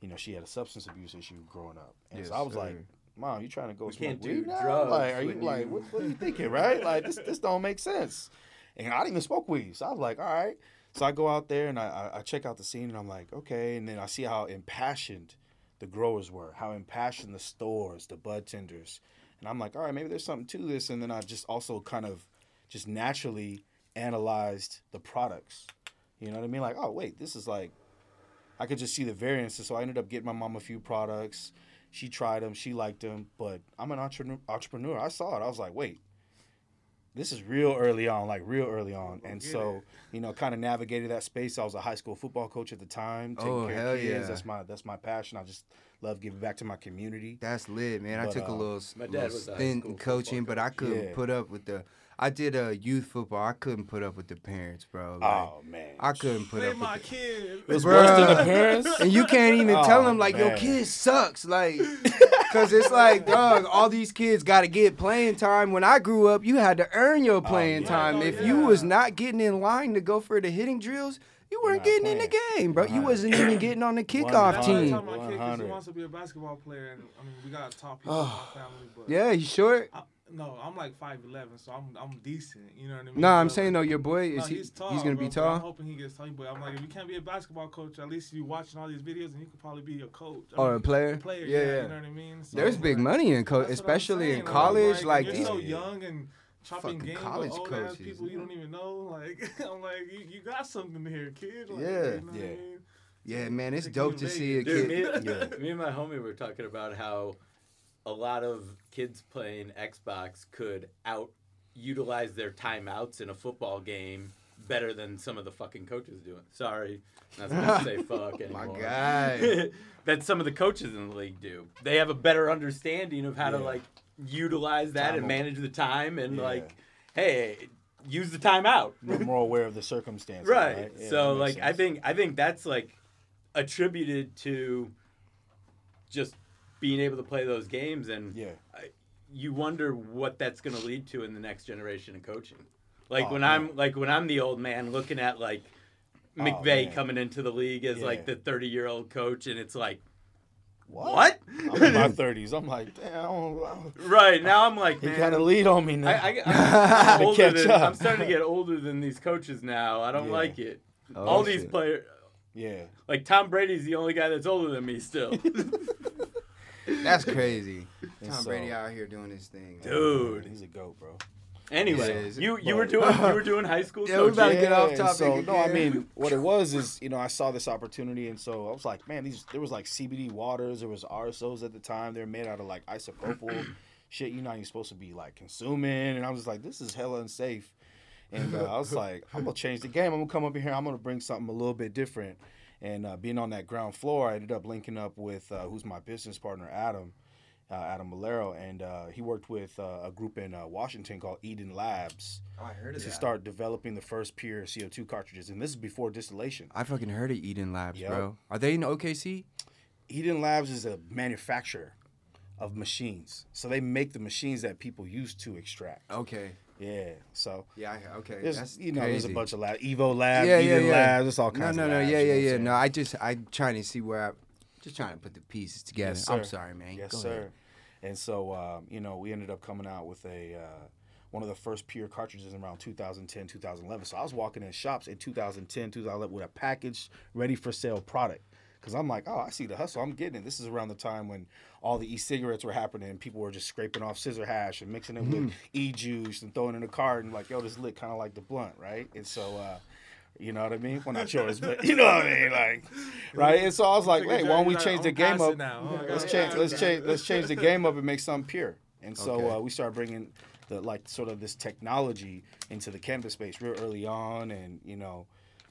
you know, she had a substance abuse issue growing up, and so I was like, "Mom, you trying to go We smoke can't do weed now? drugs Like, are you like, you- what, what are you thinking, right? Like, this this don't make sense." And I didn't even smoke weed, so I was like, "All right." So I go out there and I, I, I check out the scene, and I'm like, "Okay." And then I see how impassioned the growers were, how impassioned the stores, the bud tenders, and I'm like, "All right, maybe there's something to this." And then I just also kind of just naturally analyzed the products. You know what I mean? Like, oh wait, this is like I could just see the variances. So I ended up getting my mom a few products. She tried them, she liked them, but I'm an entrepreneur. Entrepreneur. I saw it. I was like, wait, this is real early on, like real early on. And get so, you know, kind of navigated that space. I was a high school football coach at the time, taking Oh, care hell of kids. yeah. That's my that's my passion. I just love giving back to my community. That's lit, man. I But, took a uh, little, my dad little was stint in coaching, football but I couldn't Yeah. put up with the. I did a youth football. I couldn't put up with the parents, bro. Like, Oh man. I couldn't put Play up my with the, kid. It's Bruh. worse than the parents. and you can't even (laughs) tell Oh, them like your kid sucks like because it's like dog all these kids got to get playing time when i grew up you had to earn your playing yeah. time Oh, if you was not getting in line to go for the hitting drills you weren't not getting in the game bro you wasn't even getting on the One kickoff That's hundred. why I team tell my kid 'cause he wants to be a basketball player, and I mean, we got top people in my family, but yeah you short I, No, I'm like five eleven, so I'm I'm decent. You know what I mean? No, I'm But, saying like, though, your boy is no, he? he's tall. he's gonna bro, be tall. I'm hoping he gets tall. But I'm like, if you can't be a basketball coach, at least you watching all these videos, and you could probably be a coach. I Or mean, a player? A player, Yeah, yeah, yeah. You know what I mean? So There's I'm big like, money in coach, that's what I'm especially in saying, like, college. Like, you're these, so young and chopping fucking game college with old ass coaches. people you don't even know. Like (laughs) I'm like, you, you got something here, kid. Like, Yeah. you know what I Yeah. mean? yeah, man, it's Take dope to to see a Dude, kid. me, (laughs) Yeah. me and my homie were talking about how a lot of kids playing Xbox could out utilize their timeouts in a football game better than some of the fucking coaches doing. Sorry, not supposed to say (laughs) fuck anymore. My guy. (laughs) that some of the coaches in the league do. They have a better understanding of how to like utilize that Time and manage the time and Yeah. like, hey, use the timeout. They're more aware of the circumstances. right. Right. Yeah, so like makes I think I think that's like attributed to just being able to play those games and Yeah. you wonder what that's going to lead to in the next generation of coaching. Like Oh, when man. I'm like when I'm the old man looking at like Oh, McVay man. coming into the league as like the 30 year old coach and it's like What? what? I'm in my (laughs) thirties. I'm like, damn. Right now I'm like man, kind of lead on me now. I, I, (laughs) I'm, older than, up. I'm starting to get older than these coaches now. I don't Yeah. like it. Oh, All these players, yeah. like Tom Brady's the only guy that's older than me still. (laughs) That's crazy. Tom so- Brady out here doing his thing. Dude. he's a goat, bro. anyway, Yes, you you but- were doing you were (laughs) doing high school Yeah, we about to get off topic So, no, I mean, what it was is, you know, I saw this opportunity, and so I was like, man, these there was like CBD waters, there was RSOs at the time. They're made out of like isopropyl (clears throat) shit. You're not even supposed to be like consuming, and I was like, this is hella unsafe. And uh, I was (laughs) like, I'm gonna change the game. I'm gonna come up in here. I'm gonna bring something a little bit different. And uh, being on that ground floor, I ended up linking up with uh, who's my business partner, Adam. Uh, Adam Malero, and uh, he worked with uh, a group in uh, Washington called Eden Labs Oh, I heard to start developing the first pure CO2 cartridges, and this is before distillation. I fucking heard of Eden Labs, Yep. bro. Are they in OKC? Eden Labs is a manufacturer of machines, so they make the machines that people use to extract. Okay. Yeah, so Yeah. Okay. there's That's you know there's a bunch of labs, Evo Lab, Yeah, yeah, Eden yeah. Labs, it's all No, kinds no, of no. labs, Yeah, yeah, yeah. No, I just I'm trying to see where I just trying to put the pieces together. Yes, I'm sorry, man. Yes, Go sir. ahead. And so, um, you know, we ended up coming out with a uh, one of the first pure cartridges around 2010, 2011. So I was walking in shops in 2010, 2011 with a packaged, ready for sale product. Because I'm like, oh, I see the hustle. I'm getting it. This is around the time when all the e-cigarettes were happening. People were just scraping off scissor hash and mixing it Mm-hmm. with e-juice and throwing it in a cart and like, yo, this lit kind of like the blunt, right? And so, uh, you know what I mean? Well, not yours, but (laughs) you know what I mean, like, right? And so I was like, Take hey, why don't we change the game up? now. Oh, Let's change. Let's (laughs) change. Let's change the game up and make something pure. And so Okay. uh, we started bringing the like sort of this technology into the cannabis space real early on, and you know,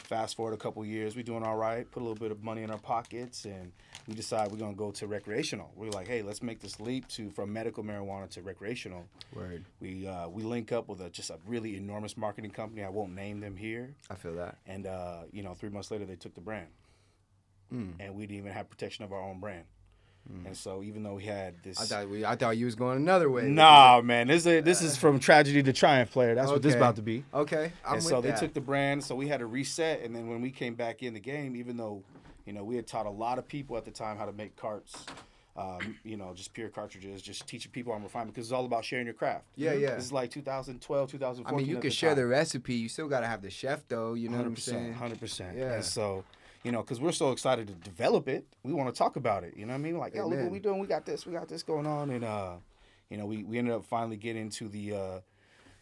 fast forward a couple years, we're doing all right. Put a little bit of money in our pockets, and we decide we're gonna go to recreational. We're like, hey, let's make this leap to from medical marijuana to recreational. Word. We uh, we link up with a just a really enormous marketing company. I won't name them here. I feel that. And uh, you know, three months later, they took the brand, Mm. and we didn't even have protection of our own brand. And so, even though we had this, I thought we. I thought you was going another way. Nah, man. This is this is from tragedy to triumph, player. That's what this is about to be. Okay. I'm and so they that. took the brand, so we had to reset. And then when we came back in the game, even though, you know, we had taught a lot of people at the time how to make carts, um, you know, just pure cartridges, just teaching people on refinement because it's all about sharing your craft. Yeah, yeah. This is like 2012, 2014. I mean, you can the share the recipe. You still gotta have the chef, though. You know what I'm saying? Hundred percent. Yeah. And so, you know, because we're so excited to develop it, we want to talk about it. You know what I mean? Like, yo, look what Amen. we doing. We got this. We got this going on. And uh, you know, we we ended up finally getting into the uh,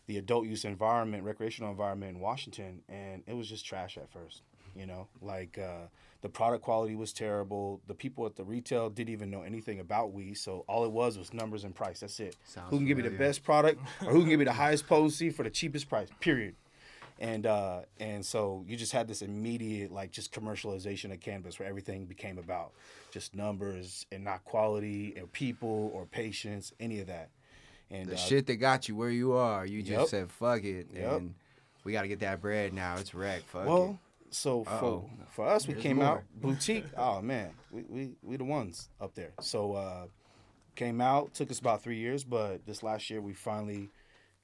the adult use environment, recreational environment in Washington, and it was just trash at first. You know, like uh, the product quality was terrible. The people at the retail didn't even know anything about weed, so all it was was numbers and price. That's it. Sounds who can give me the best product, or who can give me the (laughs) highest potency for the cheapest price? Period and uh and so you just had this immediate like just commercialization of cannabis where everything became about just numbers and not quality or people or patience any of that and The uh, shit that got you where you are. You just Yep. said fuck it, Yep. and we gotta get that bread now. It's wreck. Fuck well so for for us we There's came more. out boutique (laughs) oh man we, we we the ones up there so uh came out took us about three years but this last year we finally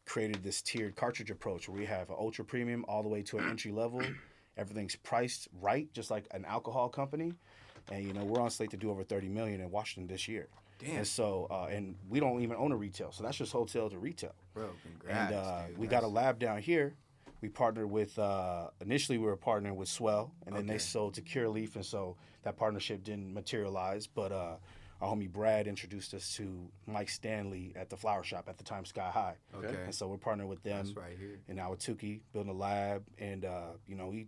created this tiered cartridge approach where we have an ultra premium all the way to an entry level (clears throat) everything's priced right just like an alcohol company and you know we're on slate to do over 30 million in washington this year. Damn. And so, uh, and we don't even own a retail, so that's just hotel to retail. Bro, congrats. and uh, dude. we got a lab down here. We partnered with uh, initially we were partnering with Swell, and then Okay. they sold to Curaleaf, and so that partnership didn't materialize. But uh, our homie Brad introduced us to Mike Stanley at the flower shop at the time Sky High, Okay. and so we're partnering with them That's right here. in Ahwatukee, building a lab, and uh, you know we,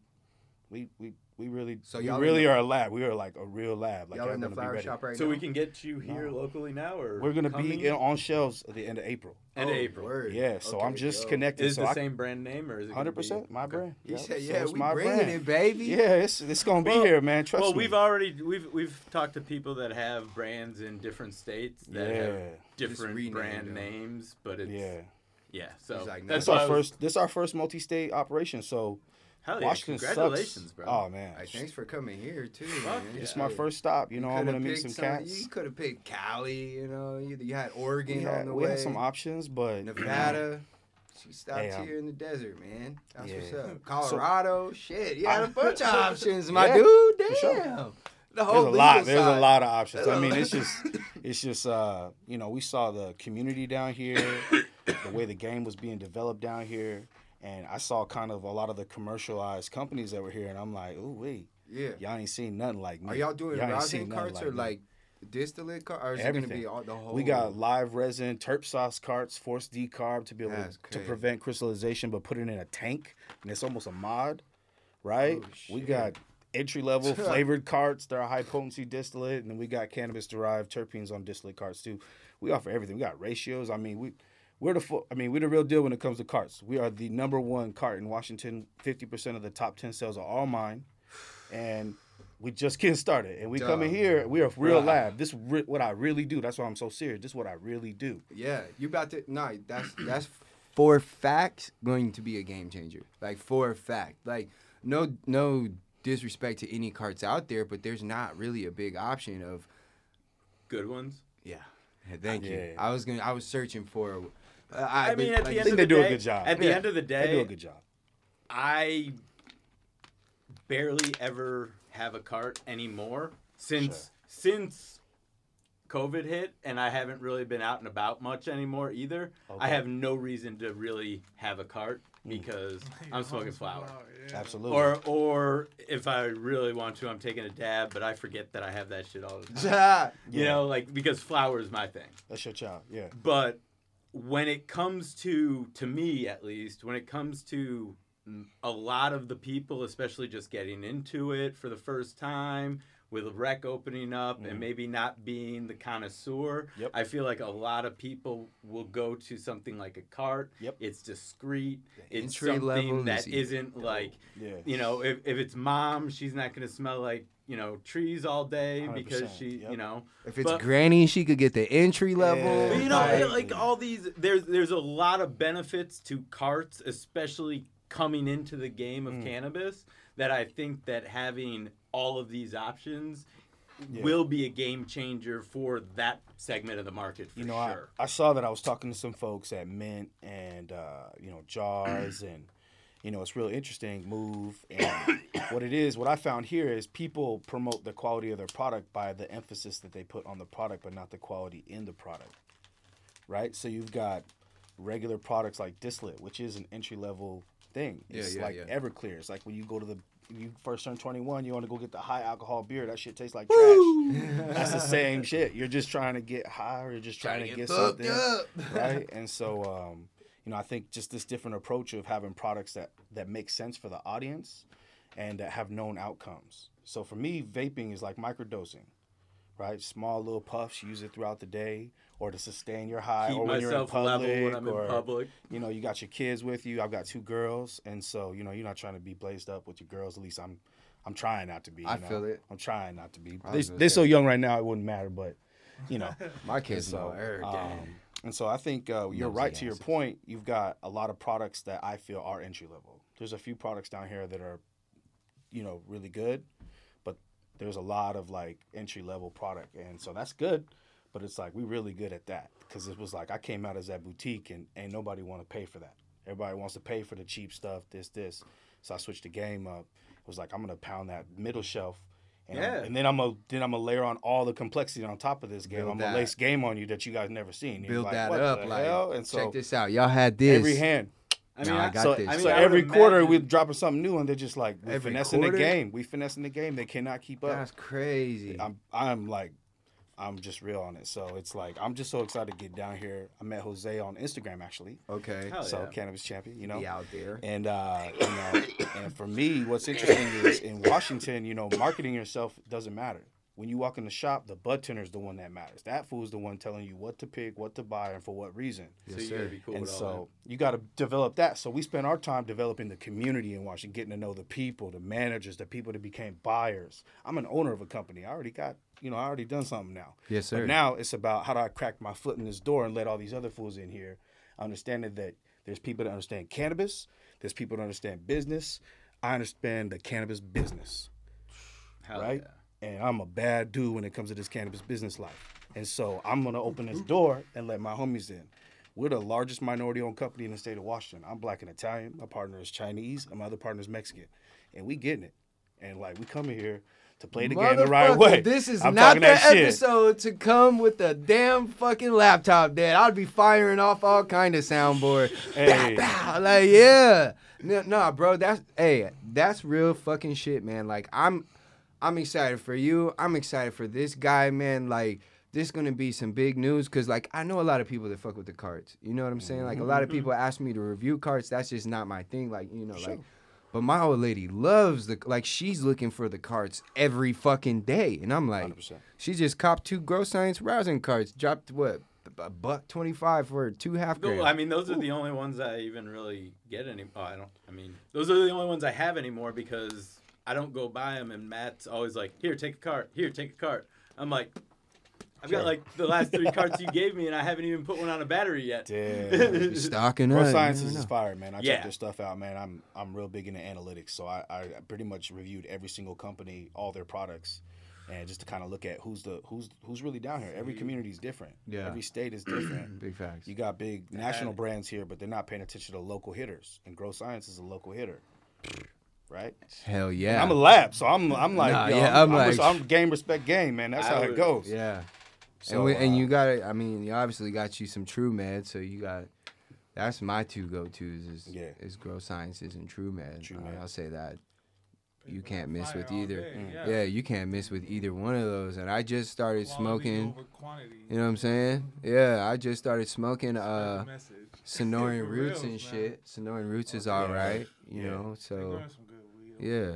we we we really So we y'all in really the- are a lab. We are like a real lab. Like Y'all in the flower shop right So now? we can get you here No. locally now, or We're gonna coming? be in, on shelves at the end of April. end of Oh, April. word. Yeah, so I'm just dope. connected. Is so the I, same brand name, or is it Hundred percent, my brand. He Yep, said, "Yeah, it's we my bringing brand. it, baby." Yeah, it's it's gonna be Well- here, man. Trust well, me. Well, we've already we've we've talked to people that have brands in different states that yeah, have different brand them. names, but it's yeah. yeah. So like, no. that's our was- first. This our first multi-state operation. So Hell yeah! Washington Congratulations, sucks. bro. Oh man, Hey, thanks for coming here too, Fuck man. yeah. it's my first stop. You know, I'm gonna meet picked some cats. You could have picked Cali, you know. You, you had Oregon had, on the we way. We had some options, but (clears throat) Nevada. She stopped Hey, here in the desert, man. That's what's up. (laughs) Colorado, shit. You had a I- (laughs) bunch of options, my Yeah, dude. Damn. for sure. The there's whole a lot. legal There's a lot of options. I mean, it's just, (laughs) it's just, uh, you know, we saw the community down here, the way the game was being developed down here, and I saw kind of a lot of the commercialized companies that were here, and I'm like, oh wait, Yeah. y'all ain't seen nothing like me. Are y'all doing ain't rosin carts or me. like distillate carts? Or is it Everything. gonna be all the whole? We got live resin, terp sauce carts, forced decarb to be able That's to crazy. prevent crystallization, but put it in a tank, and it's almost a mod, right? Oh, we got entry level (laughs) flavored carts They're a high potency distillate, and then we got cannabis derived terpenes on distillate carts too. We offer everything. We got ratios. I mean, we we're the full, I mean, we're the real deal when it comes to carts. We are the number one cart in Washington. Fifty percent of the top ten sales are all mine, and we just (laughs) getting started. And we come in here. We are real Bruh. lab. This re- what I really do. That's why I'm so serious. This is what I really do. Yeah, you about to no. That's that's for facts going to be a game changer. Like for a fact. Like no no disrespect to any carts out there, but there's not really a big option of Good ones. yeah. Thank you. Yeah. I was gonna. I was searching for. Uh, I, I mean, at like, the end think of they the do a day, good job. At the Yeah. end of the day, They do a good job. I barely ever have a cart anymore since since COVID hit, and I haven't really been out and about much anymore either. I have no reason to really have a cart because (laughs) I'm smoking flower. Absolutely. Or or if I really want to, I'm taking a dab, but I forget that I have that shit all the time. (laughs) Yeah. You know, like because flower is my thing. That's your child. Yeah. But when it comes to to me at least, when it comes to a lot of the people, especially just getting into it for the first time with a rec opening up and maybe not being the connoisseur, Mm-hmm. Yep. I feel like a lot of people will go to something like a cart. Yep. It's discreet. It's entry something that is isn't like Yeah. you know, if, if it's mom, she's not gonna smell like you know trees all day because 100%, she, yep. you know. If it's But- granny, she could get the entry level. Yeah. But you know, like- like all these, there's there's a lot of benefits to carts, especially coming into the game of Mm. cannabis. That I think that having all of these options Yeah. will be a game changer for that segment of the market for you know, sure. I, I saw that I was talking to some folks at Mint and uh, you know Jars and you know it's real interesting move and (coughs) what it is. What I found here is people promote the quality of their product by the emphasis that they put on the product, but not the quality in the product. Right. So you've got regular products like distillate, which is an entry level thing. Yeah, It's yeah, like yeah. Everclear. It's like when you go to the when you first turn 21, you want to go get the high alcohol beer. That shit tastes like trash. That's the same shit. You're just trying to get high or you're just trying, to get, fucked something. up. (laughs) right? And so, um, you know, I think just this different approach of having products that that make sense for the audience and that have known outcomes. So for me, vaping is like microdosing, right? Small little puffs, use it throughout the day or to sustain your high, Keep or when you're in public, level when I'm or in public. you know, you got your kids with you. I've got two girls, and so you know, you're not trying to be blazed up with your girls. At least I'm, I'm trying not to be. you I know? feel it. I'm trying not to be. They, they're so young right now, it wouldn't matter, but you know. (laughs) My kids so, know um, and so I think uh, you're Nosy right to your asses. point. You've got a lot of products that I feel are entry level. There's a few products down here that are, you know, really good, but there's a lot of like entry level product, and so that's good. But it's like we really good at that because it was like I came out as that boutique, and ain't nobody want to pay for that. Everybody wants to pay for the cheap stuff, this, this. So I switched the game up. It was like I'm gonna pound that middle shelf And, Yeah. and then I'm gonna then I'm gonna layer on all the complexity on top of this game. Build I'm gonna that. lace game on you that you guys never seen. You're Build like, that what up. the Like, hell? and so check this out. Y'all had this every hand. I mean, Nah, I I, got so this. I mean, so I would every quarter imagine- we're dropping something new, and they're just like we're Every finessing quarter? the game. We finessing the game. They cannot keep up. That's crazy. I'm I'm like I'm just real on it. So it's like I'm just so excited to get down here. I met Jose on Instagram actually. okay. Hell so yeah. cannabis champion, you know. Be out there. And uh, you know, (coughs) and for me, what's interesting is in Washington, you know, marketing yourself doesn't matter. When you walk in the shop, the bud tender is the one that matters. That fool's the one telling you what to pick, what to buy, and for what reason. So Yes, you gotta sir. be cool and with all so you got to develop that. So we spent our time developing the community in Washington, getting to know the people, the managers, the people that became buyers. I'm an owner of a company. I already got, you know, I already done something now. Yes, sir. But now it's about how do I crack my foot in this door and let all these other fools in here, understanding that there's people that understand cannabis, there's people that understand business. I understand the cannabis business. Hell right? yeah. And I'm a bad dude when it comes to this cannabis business life. And so I'm gonna open this door and let my homies in. We're the largest minority owned company in the state of Washington. I'm black and Italian. My partner is Chinese, and my other partner is Mexican. And we getting it. And like we coming here to play the game the right way. This is I'm not the that shit. episode to come with a damn fucking laptop, Dad. I'd be firing off all kind of soundboard. Hey. Bow, like yeah, no, no, bro. That's hey, that's real fucking shit, man. Like I'm, I'm excited for you. I'm excited for this guy, man. Like this gonna be some big news because like I know a lot of people that fuck with the cards. You know what I'm saying? Like a lot of people ask me to review cards. That's just not my thing. Like you know, like. But my old lady loves the like she's looking for the cards every fucking day, and I'm like, 100%. she just copped two Grow Science rosin cards, dropped what a buck twenty five for two half No, grams. I mean, those are the only ones I even really get any. Oh, I don't. I mean, those are the only ones I have anymore because I don't go buy them. And Matt's always like, "Here, take a cart. Here, take a cart." I'm like, I've got like the last three (laughs) carts you gave me, and I haven't even put one on a battery yet. Damn. (laughs) Stocking Pro up. you Sciences is know. fire, man. I Yeah. check their stuff out, man. I'm I'm real big into analytics, so I, I pretty much reviewed every single company, all their products, and just to kind of look at who's the who's who's really down here. Every community is different. Yeah. Every state is different. (clears throat) Big facts. you got big national brands here, but they're not paying attention to local hitters. And Grow Science is a local hitter, right? Hell And yeah. I'm a lab, so I'm I'm like, Nah, yo, yeah, I'm I'm, like- I'm game respect game, man. That's I how it goes. yeah. So, and we, and uh, you got it. I mean, you obviously got you some True Med, so you got. That's my two go tos is Yeah. is Grow Sciences and True Med. True Uh, Med. I'll say that. You can't on miss with either. day, Mm. Yeah. you can't miss with either one of those. And I just started Quality smoking. over quantity. You know what I'm saying? Yeah, I just started smoking uh the. (laughs) Sonoran Roots reals, and man. shit. Sonoran Roots is all yeah. right, you Yeah. know. They So, Yeah. Hell yeah.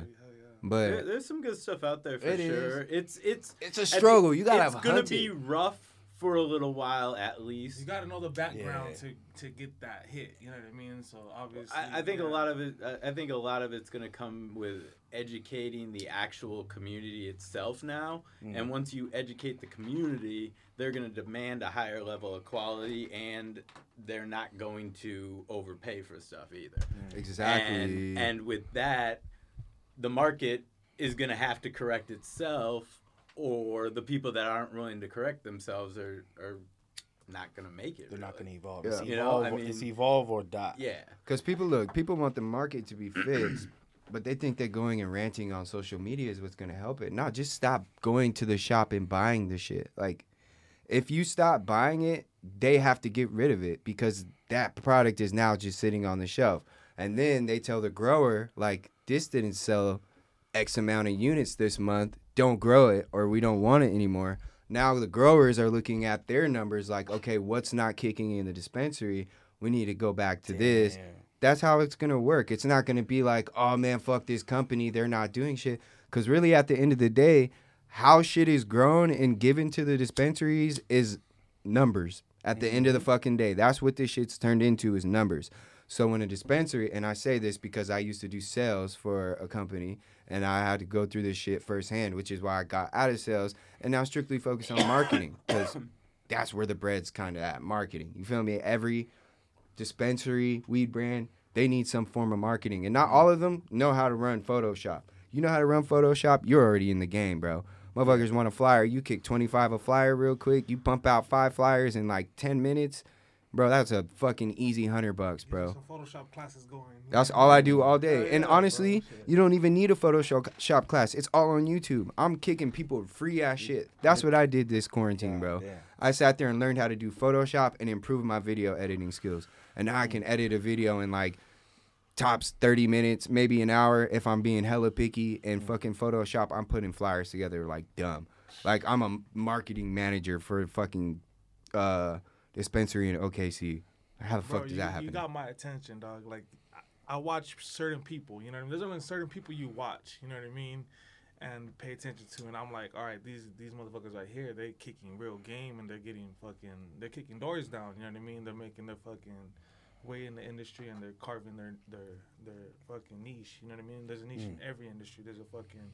There, but there's some good stuff out there for It sure. It's it's it's a at the- struggle. You gotta it's have gonna hunt be it. rough for a little while at least. You got to know the background Yeah. to, to get that hit. You know what I mean? So obviously, I, I think a lot of it. I- I think a lot of it's going to come with educating the actual community itself now. Mm. And once you educate the community, they're going to demand a higher level of quality, and they're not going to overpay for stuff either. Exactly. And, and with that, the market is going to have to correct itself, or the people that aren't willing to correct themselves are are not going to make it. They're not going to evolve. Yeah. It's, You know, evolve I or, it's evolve or die. Yeah. Because people look, people want the market to be fixed, (clears throat) but they think that going and ranting on social media is what's gonna help it. No, just stop going to the shop and buying the shit. Like, if you stop buying it, they have to get rid of it because that product is now just sitting on the shelf. And then they tell the grower, like, this didn't sell X amount of units this month. Don't grow it, or we don't want it anymore. Now the growers are looking at their numbers like, okay, what's not kicking in the dispensary? We need to go back to this that's how it's gonna work. It's not gonna be like, oh man, fuck this company, they're not doing shit. Cause really, at the end of the day, how shit is grown and given to the dispensaries is numbers. At the end of the mm-hmm. fucking day, that's what this shit's turned into is numbers. So in a dispensary, and I say this because I used to do sales for a company, and I had to go through this shit firsthand, which is why I got out of sales and now strictly focus on marketing because that's where the bread's kind of at marketing. You feel me? Every dispensary, weed brand, they need some form of marketing. And not all of them know how to run Photoshop. You know how to run Photoshop, you're already in the game, bro. Motherfuckers want a flyer, you kick 25 a flyer real quick, you pump out five flyers in like 10 minutes, bro, that's a fucking easy hundred bucks, bro. Photoshop classes going. That's all I do all day. And honestly, you don't even need a Photoshop class. It's all on YouTube. I'm kicking people free ass shit. That's what I did this quarantine, bro. I sat there and learned how to do Photoshop and improve my video editing skills. And now I can edit a video in like tops 30 minutes, maybe an hour if I'm being hella picky. And fucking Photoshop, I'm putting flyers together like dumb. Like I'm a marketing manager for fucking uh dispensary in OKC. How the Bro, fuck does you, that you happen? got my attention, dog. Like, I, I watch certain people. You know what I mean? There's only certain people you watch. You know what I mean? And pay attention to, and I'm like, all right, these these motherfuckers right here, they kicking real game, and they're getting fucking, they're kicking doors down. You know what I mean? They're making their fucking way in the industry, and they're carving their their their fucking niche. You know what I mean? There's a niche in mm. every industry. There's a fucking,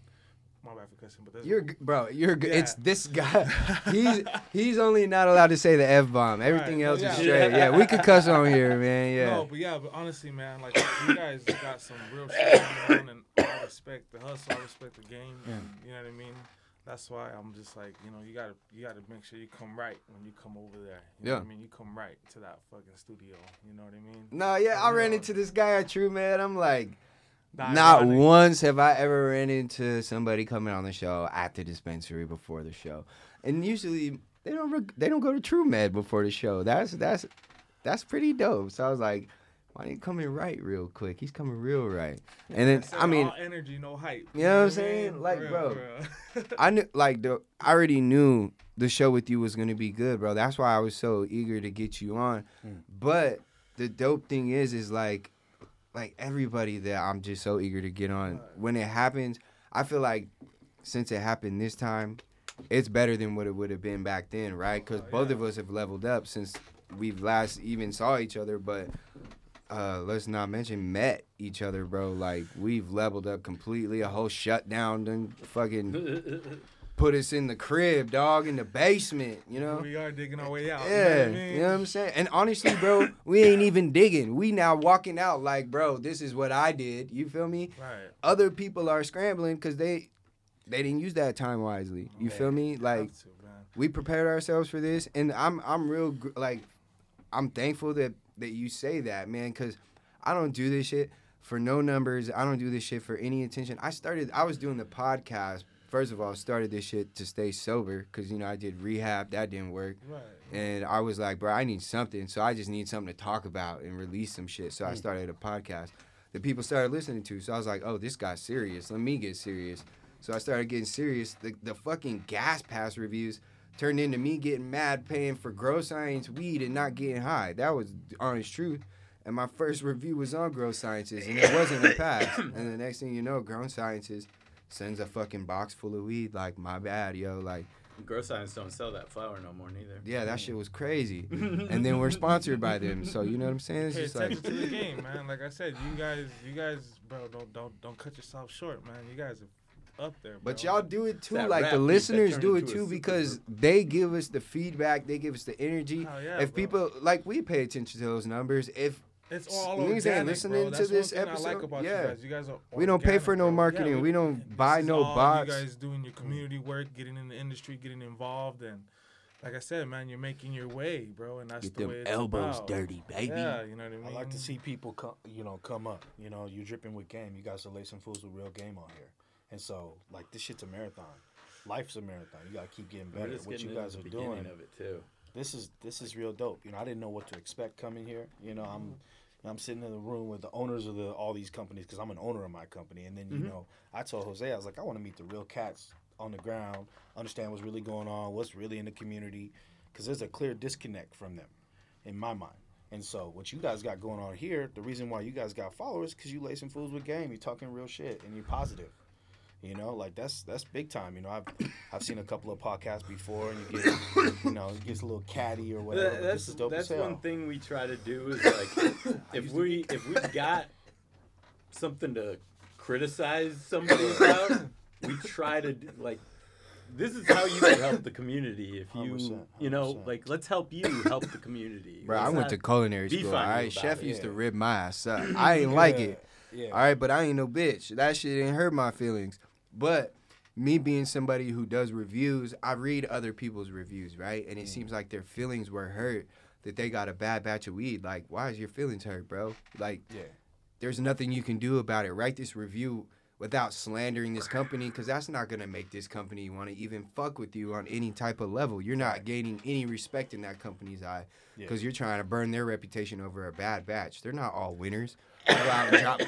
my bad for cussing, but there's You're g- bro. You're good. Yeah. It's this guy. (laughs) He's he's only not allowed to say the f bomb. Everything Right, else yeah. is straight. Yeah, we could cuss on here, man. (laughs) Yeah. No, but yeah, but honestly, man, like you guys got some real shit going on, and I respect the hustle, I respect the game. And, you know what I mean? That's why I'm just like, you know, you gotta you gotta make sure you come right when you come over there. You know Yeah. what I mean? You come right to that fucking studio. You know what I mean? No, yeah, I ran Yeah. into this guy at True Med. I'm like, not ironic. once have I ever ran into somebody coming on the show at the dispensary before the show, and usually they don't re- they don't go to True Med before the show. That's that's that's pretty dope. So I was like, why didn't he come in right real quick? He's coming real right. And then said I mean, all energy, no hype. You know what I'm saying? Like, For bro, real. I knew (laughs) like the I already knew the show with you was gonna be good, bro. That's why I was so eager to get you on. Mm. But the dope thing is, is like, like everybody that I'm just so eager to get on. When it happens, I feel like since it happened this time, it's better than what it would have been back then, right? Because Oh, both yeah. of us have leveled up since we've last even saw each other. But uh, let's not mention met each other, bro. Like we've leveled up completely. A whole shutdown, done fucking (laughs) put us in the crib, dog, in the basement. You know. we are digging our way out. Yeah, you know what I mean? you know what I'm saying? And honestly, bro, we ain't even digging. We now walking out like, bro, this is what I did. You feel me? Right. Other people are scrambling because they they didn't use that time wisely. You feel me? Like to, we prepared ourselves for this, and I'm I'm real like I'm thankful that that you say that, man, because I don't do this shit for no numbers. I don't do this shit for any attention. I started. I was doing the podcast. First of all, started this shit to stay sober because you know I did rehab. That didn't work. Right. And I was like, bro, I need something. So I just need something to talk about and release some shit. So I Mm. started a podcast that people started listening to. So I was like, oh, this guy's serious. Let me get serious. So I started getting serious. The, the fucking gas pass reviews turned into me getting mad paying for grow science weed and not getting high. That was honest truth. And my first review was on grow sciences and it wasn't a pass. (coughs) and the next thing you know, grow sciences sends a fucking box full of weed. Like, my bad, yo. Like, Grow Science don't sell that flower no more neither. yeah, that shit was crazy. (laughs) and then we're sponsored by them, so you know what I'm saying? It's Pay just like, attention to the game, man. Like I said, you guys, you guys, bro, don't don't don't cut yourself short, man. You guys are up there. Bro. but y'all do it too. that Like the listeners do it too because group. they give us the feedback, they give us the energy. Hell yeah, if bro. people like, we pay attention to those numbers. If It's all Niggas ain't listening bro. to That's this one thing I like episode. about Yeah. you guys. You guys are We don't pay for no bro. marketing. We don't this buy is no all bots. You guys doing your community work, getting in the industry, getting involved, and like I said, man, you're making your way, bro, and that's get the them way it's elbows about. dirty, baby. Yeah, you know what I mean. I like to see people come, you know, come up. You know, you're dripping with game. You guys are lacing fools with real game on here, and so like this shit's a marathon. Life's a marathon. You gotta keep getting better. just What you guys into are doing, of it too. this is this is real dope. You know, I didn't know what to expect coming here. You know, I'm mm. I'm sitting in the room with the owners of the all these companies because I'm an owner of my company. And then you mm-hmm. know, I told Jose, I was like, I want to meet the real cats on the ground, understand what's really going on, what's really in the community, because there's a clear disconnect from them, in my mind. And so, what you guys got going on here, the reason why you guys got followers, because you lacing fools with game, you talking real shit, and you're positive. You know, like that's that's big time. You know, I've I've seen a couple of podcasts before, and you get, you know, it gets a little catty or whatever. That- that's this is dope that's as one thing we try to do is like if we if we got something to criticize somebody about, we try to like this is how you can help the community if you 100%, you know like let's help you help the community. Bro, I Let's went to culinary school. on All you right, about chef it. used to Yeah. rib my ass up. (clears throat) I ain't like it. Yeah. All right, but I ain't no bitch. That shit didn't hurt my feelings. But me being somebody who does reviews, I read other people's reviews, right? And it seems mm. like their feelings were hurt that they got a bad batch of weed, like why is your feelings hurt, bro? Like Yeah. there's nothing you can do about it. Write this review without slandering this company because that's not gonna make this company want to even fuck with you on any type of level. You're not gaining any respect in that company's eye Yeah. because you're trying to burn their reputation over a bad batch. They're not all winners. (coughs) Go out and drop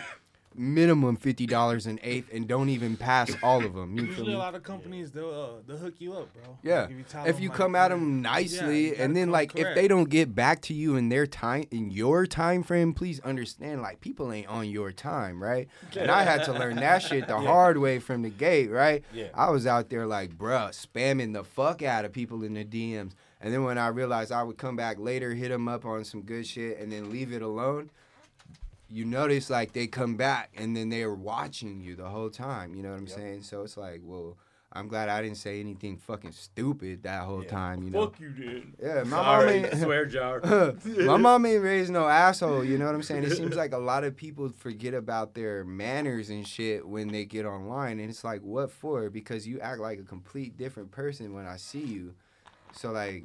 minimum fifty dollars an eighth and don't even pass all of them. You feel Usually, me? a lot of companies they'll uh, they'll hook you up, bro. Yeah. Like, you If you like, come at them nicely, gotta and then like if they don't get back to you in their time, in your time frame, please understand like people ain't on your time, right? And I had to learn that (laughs) shit the hard way from the gate, right? Yeah. I was out there like, bruh, spamming the fuck out of people in the DMs, and then when I realized I would come back later, hit them up on some good shit, and then leave it alone. You notice like they come back and then they're watching you the whole time. You know what I'm Yep. saying? So it's like, well, I'm glad I didn't say anything fucking stupid that whole Yeah. time. You know? Fuck you, did. Yeah, my mom ain't. swear (laughs) jar. my mom ain't raised no asshole. You know what I'm saying? It seems like a lot of people forget about their manners and shit when they get online, and it's like, what for? Because you act like a complete different person when I see you. So like,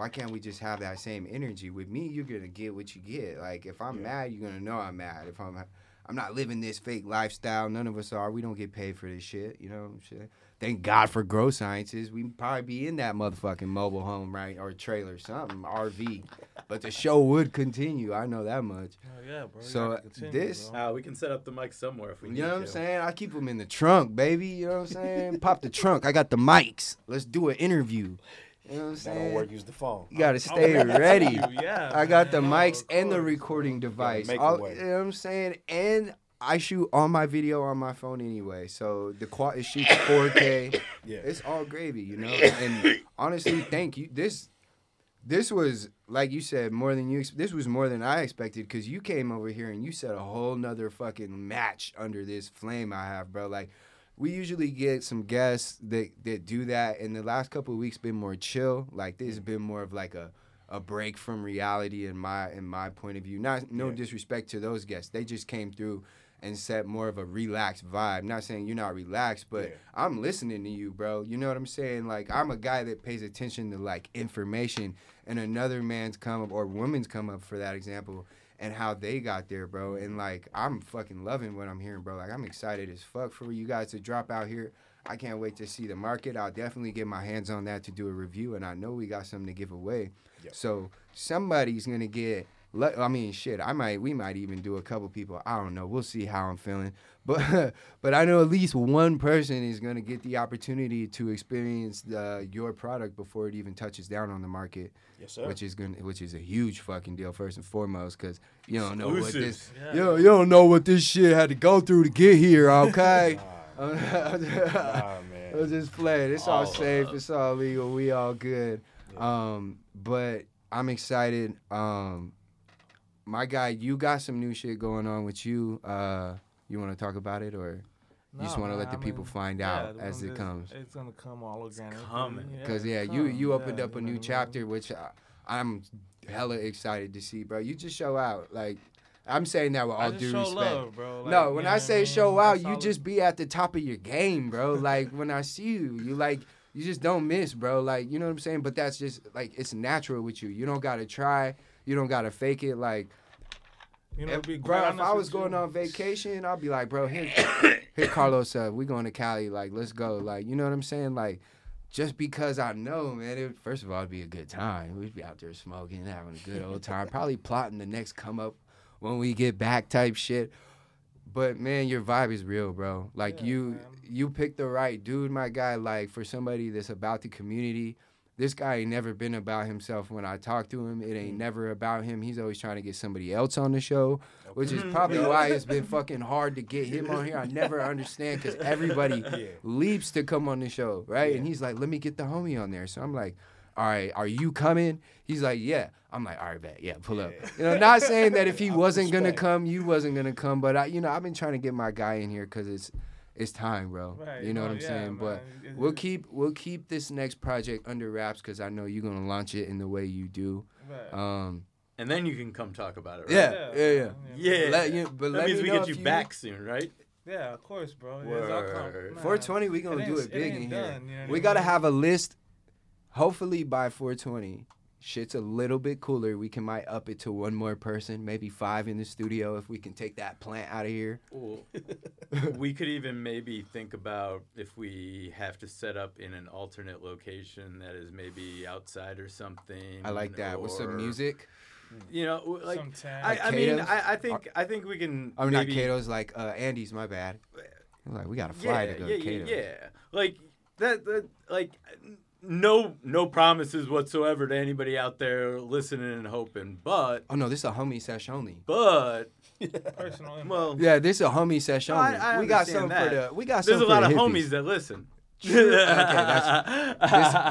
why can't we just have that same energy? With me, you're gonna get what you get. Like, if I'm Yeah. mad, you're gonna know I'm mad. If I'm, I'm not living this fake lifestyle. None of us are. We don't get paid for this shit. You know, shit. Thank God for grow sciences. We probably be in that motherfucking mobile home, right, or trailer, something, RV. But the show would continue. I know that much. Oh, yeah, bro. So, continue, this- bro. Uh, we can set up the mic somewhere if we You need know what I'm saying? I keep them in the trunk, baby. You know what I'm saying? Pop the trunk. I got the mics. Let's do an interview. You know what I'm That don't saying? work. Use the phone. You gotta (laughs) stay bring ready. Yeah, I got the no, mics and the recording device. make 'em All- you know what I'm saying? And I shoot all my video on my phone anyway, so the quad it shoots 4K. (coughs) Yeah. It's all gravy, you know. And honestly, thank you. This this was like you said more than you. ex- This was more than I expected because you came over here and you set a whole nother fucking match under this flame I have, bro. Like we usually get some guests that that do that, and the last couple of weeks been more chill. Like this has mm. been more of like a a break from reality in my in my point of view. Not no Yeah. disrespect to those guests. They just came through and set more of a relaxed vibe. Not saying you're not relaxed, but Yeah. I'm listening to you, bro. You know what I'm saying? Like I'm a guy that pays attention to like information and another man's come up or woman's come up for that example and how they got there, bro. And mm-hmm. like I'm fucking loving what I'm hearing, bro. Like I'm excited as fuck for you guys to drop out here. I can't wait to see the market. I'll definitely get my hands on that to do a review, and I know we got something to give away. Yep. So somebody's gonna get. Le- I mean, shit. I might. We might even do a couple people. I don't know. We'll see how I'm feeling. (laughs) But but I know at least one person is gonna get the opportunity to experience the, your product before it even touches down on the market, Yes, sir. which is gonna which is a huge fucking deal first and foremost because you don't know what this. Yeah. You, you don't know what this shit had to go through to get here. (laughs) Okay. Nah, (laughs) man. just playing. It's all Oh, safe. uh, It's all legal. We all good. Yeah. Um, but I'm excited. Um, my guy, you got some new shit going on with you. Uh, you want to talk about it, or you just want to let the I people mean, find yeah, out the as it that's- comes? It's gonna come all organic. coming. Because yeah, you you opened up a new chapter, which I, I'm hella excited to see, bro. You just show out. Like I'm saying that with all I just due show respect. love, bro. Like, no, when I what say mean? show out, That's you just be at the top of your game, bro. (laughs) like when I see you, you like you just don't miss, bro. Like you know what I'm saying. But that's just like it's natural with you. You don't gotta try. You don't gotta fake it. Like, You know, if, be bro, if I was going you, on vacation, I'd be like, bro, hit (coughs) hit Carlos up. We going to Cali. Like, let's go. Like, you know what I'm saying? Like. Just because I know, man. It, first of all, it'd be a good time. We'd be out there smoking, having a good old time. Probably plotting the next come up when we get back type shit. But man, your vibe is real, bro. Like Yeah, you man. you picked the right dude, my guy. Like for somebody that's about the community, this guy ain't never been about himself when I talk to him. It Mm. ain't never about him. He's always trying to get somebody else on the show, which is Okay. probably why it's been fucking hard to get him on here. I never understand because (laughs) everybody Yeah. leaps to come on the show, right? And he's like, let me get the homie on there. So I'm like, all right, are you coming? He's like, yeah. I'm like, all right, bet, yeah, pull up. You know, not saying that if he (laughs) wasn't gonna come, you wasn't gonna come, but I, you know, I've been trying to get my guy in here because it's, it's time, bro. Right, you know no, what I'm yeah, saying? But man. It- we'll keep, we'll keep this next project under wraps because I know you're gonna launch it in the way you do. right. Um, And then you can come talk about it, right? yeah, yeah, yeah. Yeah. Let you- but that let means me we know get if you you- back soon, right? Yeah, of course, bro. Yeah, it's Word. nah, 420, we gonna it do it big ain't in here. you know We I gotta have a list, hopefully by 420. Shit's a little bit cooler, we can might up it to one more person, maybe five in the studio if we can take that plant out of here. Well, (laughs) we could even maybe think about if we have to set up in an alternate location that is maybe outside or something. I like that. With some music. You know, like I, I mean, I, I think I think we can. I mean, not maybe, Cato's, like uh, Andy's, my bad. Like, we gotta fly yeah, to go yeah, to yeah, yeah. Like that, that, like n- no, no promises whatsoever to anybody out there listening and hoping. But, Oh, no, this is a homie sesh only. but, (laughs) Personal. well, Yeah, this is a homie sesh No, only. I- I we got understand something for the. We got there's a lot for of the homies that listen. (laughs) This,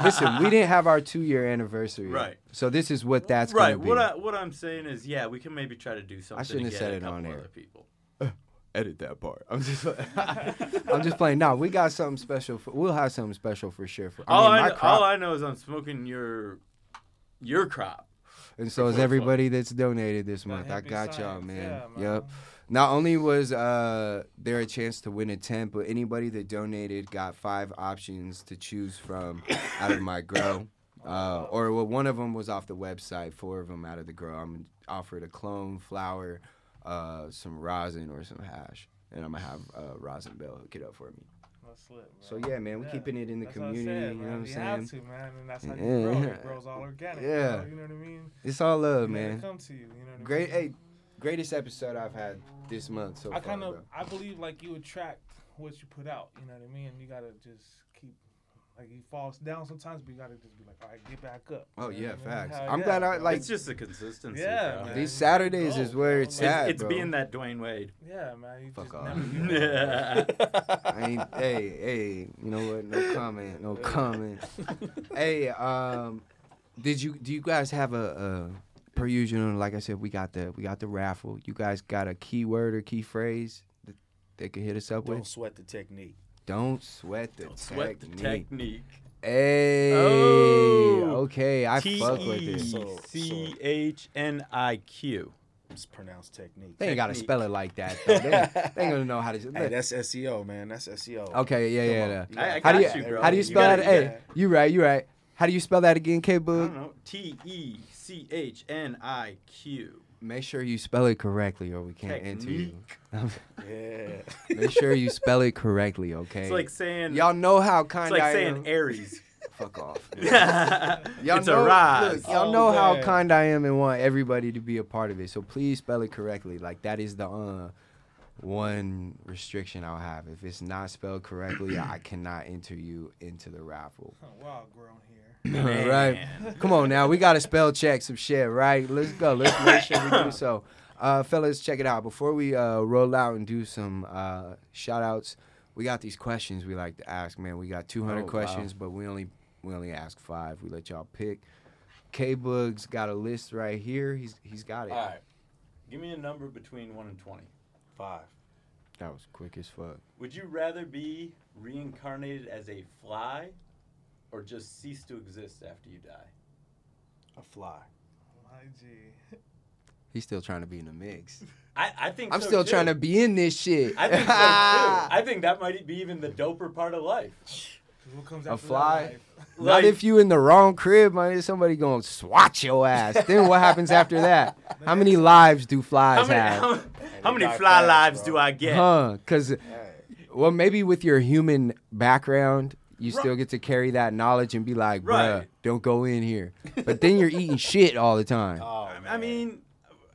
listen, we didn't have our two year anniversary. Right. So this is what that's right. be. What I what I'm saying is, yeah, we can maybe try to do something. I shouldn't have said it on air. People. Edit that part. I'm just, (laughs) I'm just playing. No, we got something special. For, we'll have something special for sure. For all I mean, I my know, crop, all I know is I'm smoking your your crop. and so is before everybody that's donated this That month. I hippie got y'all, man. yeah, Yep. Not only was uh, there a chance to win a tent, but anybody that donated got five options to choose from (coughs) out of my grow. Uh, or well, one of them was off the website. Four of them out of the grow. I'm offered a clone, flower, uh, some rosin, or some hash, and I'm gonna have uh, Rosin Bell hook it up for me. Lit, So yeah, man, we keeping it in the That's community. said, you know what I'm you saying? have to, man, and that's how you Yeah. grow. It grows all organic. Yeah. bro, you know what I mean. It's all love, it man. come to you. You know what I Great, mean? hey, greatest episode I've had this month so I far. kind of. I believe like you attract what you put out. You know what I mean? You gotta just like he falls down sometimes, but you gotta just be like, all right, get back up. Oh, You yeah, what I mean? facts. Hell I'm yeah, glad I, like- it's just a consistency. Yeah, man. These Saturdays Go, is where bro. it's Like, at, It's bro. being that Dwyane Wade. Yeah, man. You Fuck just off. never (laughs) yeah. (laughs) I ain't, hey, hey, you know what? No (laughs) comment, no comment. hey, um, did you do you guys have a, a per usual? Like I said, we got the we got the raffle. You guys got a keyword or key phrase that they could hit us up Don't with? sweat the technique. Don't sweat the Don't sweat the technique. technique. Hey, Oh. okay, I T fuck with it. So- C H N I Q. It's pronounced technique. They ain't gotta technique. spell it like that. Though. They, they ain't gonna know how to. (laughs) Hey, that's SEO, man. That's SEO. okay, yeah, yeah. yeah. I- I How do you got you, bro. how do you spell gotta- that? Hey, you right, you right. How do you spell that again, K I Boog? don't know. T E C H N I Q. Make sure you spell it correctly, or we can't enter you. (laughs) Yeah. Make sure you spell it correctly, okay? It's like saying y'all know how kind. it's kind like I saying am. Aries. (laughs) Fuck off. (laughs) it's Y'all a know, rise. Look, y'all Oh, know how kind I am and want everybody to be a part of it. So please spell it correctly. Like that is the uh, one restriction I'll have. If it's not spelled correctly, I (clears throat) cannot enter you into the raffle. We're all grown (clears throat) here. right. Come on now, we gotta spell check some shit, right? Let's go. Let's make sure we do (coughs) so. Uh, fellas, check it out. Before we uh, roll out and do some uh, shout outs, we got these questions we like to ask, man. We got 200 Oh, wow. questions, but we only we only ask five. We let y'all pick. K Bug's got a list right here. He's he's got it. All right. Give me a number between 1 and 20. Five. That was quick as fuck. Would you rather be reincarnated as a fly or just cease to exist after you die? A fly. My G. (laughs) He's still trying to be in the mix. I, I think I'm so, still too. trying to be in this shit. I think so too. (laughs) I think that might be even the doper part of life. What comes A after that fly? life? Not Like- if you in the wrong crib, man. Somebody gonna swat your ass. then what happens after (laughs) that? How many lives do flies How many, have? how, how many fly fast, lives bro. do I get? Huh? Because well, maybe with your human background, you Right. still get to carry that knowledge and be like, bruh, Right. don't go in here. But then you're eating (laughs) shit all the time. Oh, I mean,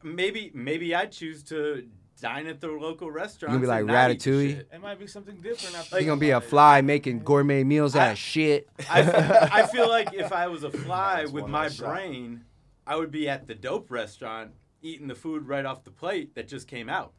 maybe maybe I choose to dine at the local restaurant. You gonna be like and not eat the Ratatouille? shit. It might be something different after. You're gonna be a fly making gourmet meals out of shit. I feel like if I was a (laughs) fly That's with my less shot. brain, I would be at the dope restaurant eating the food right off the plate that just came out.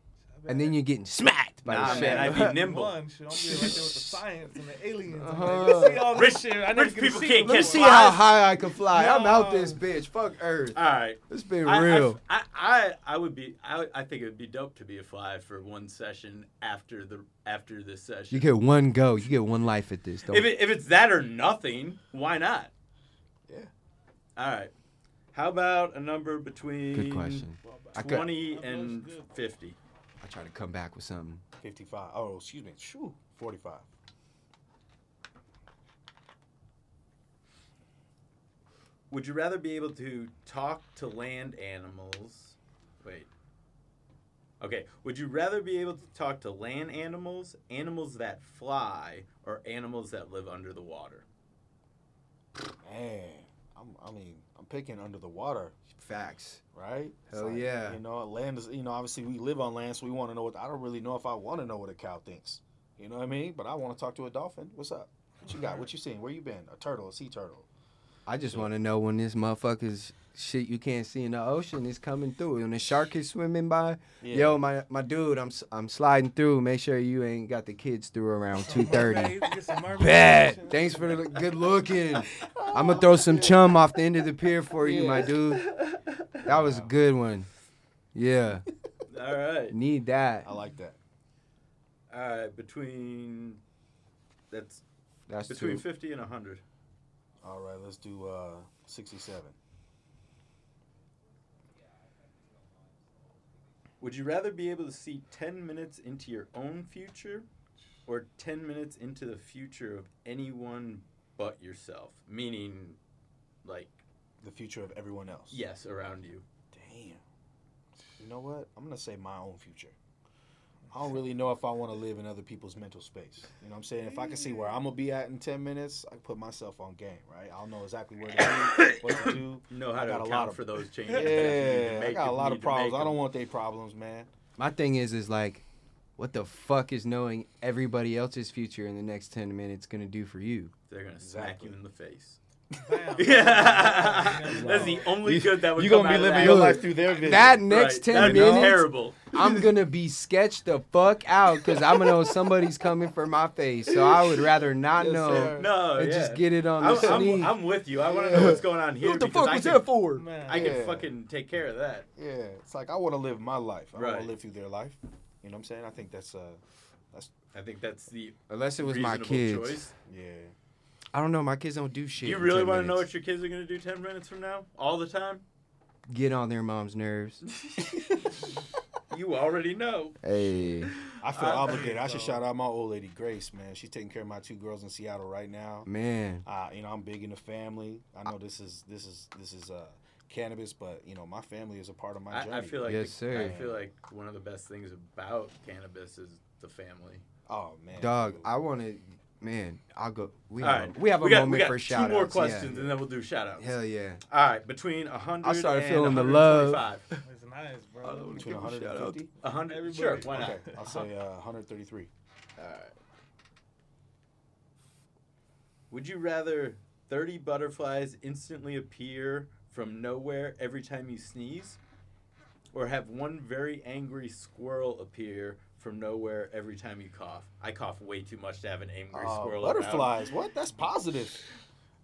And then you're getting smacked by Nah, the man, chef. I'd be nimble. One, shit, I'm be right there with the science and the aliens. Uh-huh. like, see all Rich- shit. I rich never get to people see can't before. Let me see flies. how high I can fly. I'm out this bitch. Fuck Earth. All right. It's been I, I, real. I, I, I would be. I, I think it would be dope to be a fly for one session after the after this session. You get one go. You get one life at this. Don't if it, if it's that or nothing, why not? Yeah. All right. How about a number between Good question. I could- twenty and fifty? I try to come back with something. 55. Oh, excuse me. Shoo. 45. Would you rather be able to talk to land animals? Wait. Okay. Would you rather be able to talk to land animals, animals that fly, or animals that live under the water? Man, I'm, I mean, I'm picking under the water, Facts. right? Hell yeah. You know, land is. You know, obviously we live on land, so we want to know what. I don't really know if I want to know what a cow thinks. You know what I mean? But I want to talk to a dolphin. What's up? What you got? (laughs) What you seen? Where you been? A turtle, a sea turtle. I just want to know when this motherfucker's shit you can't see in the ocean is coming through. And the shark is swimming by, Yeah. yo, my my dude, I'm s- I'm sliding through. Make sure you ain't got the kids through around (laughs) two thirty. Mermaids, get some mermaids Bet. Thanks for the good looking. I'm gonna throw some chum off the end of the pier for you, my dude. (laughs) That was a good one. Yeah, All right. need that. I like that. All right. Between that's That's between two. fifty and hundred. All right, let's do uh 67. Would you rather be able to see 10 minutes into your own future or 10 minutes into the future of anyone but yourself? Meaning, like, The future of everyone else. yes, around you. Damn. You know what? I'm gonna say my own future. I don't really know if I want to live in other people's mental space. You know what I'm saying? If I can see where I'm gonna be at in 10 minutes, I can put myself on game, right? I'll know exactly where to be, what to do. (coughs) Know how I to got a account lot of- for those changes. that you need to Yeah, I make got a lot of problems. I don't want their problems, man. My thing is, is like, what the fuck is knowing everybody else's future in the next ten minutes gonna do for you? They're going to smack you in the face. Bam. Yeah. That's the only good that would You're gonna be out living your life through their vision. That next Right, ten that'd minutes, terrible. I'm gonna be sketched the fuck out because I'm gonna know somebody's coming for my face. So I would rather not Yes, know sir. No, and yeah. just get it on the I'm, sneak. I'm, I'm with you. I want to know what's going on here what the fuck I was can, that for? Man. I can Yeah. fucking take care of that. Yeah, it's like I want to live my life. I don't want to live through their life. You know what I'm saying? I think that's uh, I think that's the Unless it was my reasonable kids. choice. yeah. I don't know. My kids don't do shit. You really want to know what your kids are going to do 10 minutes from now? All the time? Get on their mom's nerves. (laughs) You already know. Hey, I feel I- obligated. I should shout out my old lady Grace, man. She's taking care of my two girls in Seattle right now. man. Uh, you know, I'm big in the family. I know this is this is this is uh, cannabis, but you know, my family is a part of my journey. I, I feel like Yes, the- sir. I feel like one of the best things about cannabis is the family. oh man, Dog, dude. I want to. Man, I'll go. We All have, right, a, we have a we got, moment we got for two more outs. questions and then we'll do shout outs. Hell yeah. All right, between 100 I started and feeling the love. 125. (laughs) It's nice, bro. I don't between a shout out. 150. 100, Everybody. sure, why not? Okay, I'll say uh, 133. All right. Would you rather 30 butterflies instantly appear from nowhere every time you sneeze? Or have one very angry squirrel appear from nowhere every time you cough? I cough way too much to have an angry Uh, squirrel. around. butterflies. What? That's positive.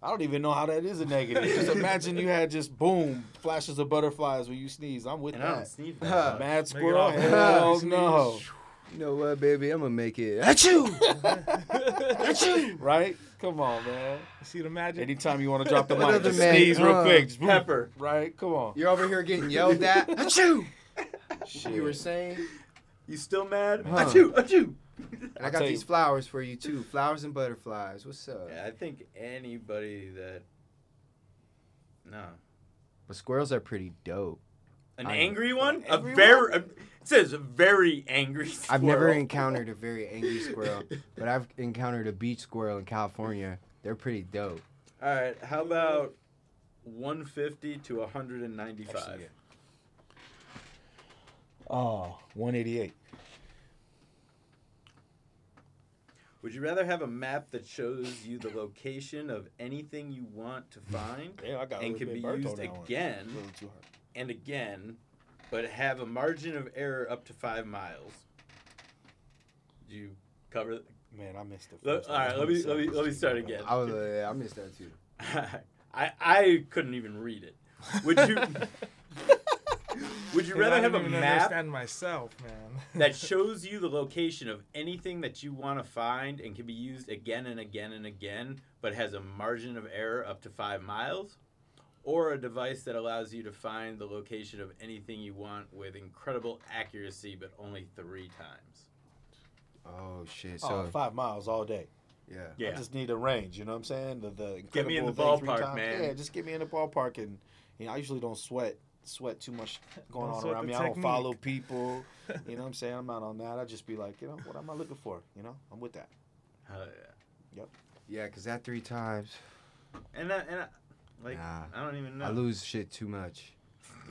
I don't even know how that is a negative. just imagine you had just boom flashes of butterflies when you sneeze. I'm with And I don't that. sneeze (laughs) that much. Mad squirrel? all Hell no. You know what, baby? I'm gonna make it. at you, (laughs) at you. Right? Come on, man. See the magic? Anytime you want to drop the What mic, just man- sneeze real uh, quick. Just. Pepper. Right? Come on. You're over here getting yelled at. (laughs) Achoo! Shit. You were saying? You still mad? Huh. Achoo, achoo. And I got these you- flowers for you too. Flowers and butterflies. What's up? Yeah, I think anybody that. No. But squirrels are pretty dope. An I- angry one? A Angry very. a- it says a very angry squirrel. (laughs) I've never encountered a very angry squirrel, (laughs) but I've encountered a beach squirrel in California. They're pretty dope. All right, how about 150 to 195? Actually. Oh, 188. Would you rather have a map that shows you the location of anything you want to find Damn, I got and can be used again A little too hard. and again, but have a margin of error up to five miles? Did you cover? Man, I missed it. Look, all right, let me (laughs) let me let me start again. I was, uh, I missed that too. (laughs) I I couldn't even read it. Would you (laughs) Would you rather have a map understand myself, man. (laughs) that shows you the location of anything that you want to find and can be used again and again and again, but has a margin of error up to five miles? Or a device that allows you to find the location of anything you want with incredible accuracy, but only three times? Oh shit! Oh, So five miles all day. Yeah. Yeah. I just need a range. You know what I'm saying? The the Get me in the thing three ballpark, times. man. Yeah, just get me in the ballpark, and you know I usually don't sweat sweat too much (laughs) going Don't on sweat around the me. I don't follow people. (laughs) You know what I'm saying? I'm not on that. I just be like, you know, what am I looking for? You know, I'm with that. Hell yeah. Yeah, cause that three times, And I, and I, like Nah. I don't even know. I lose shit too much.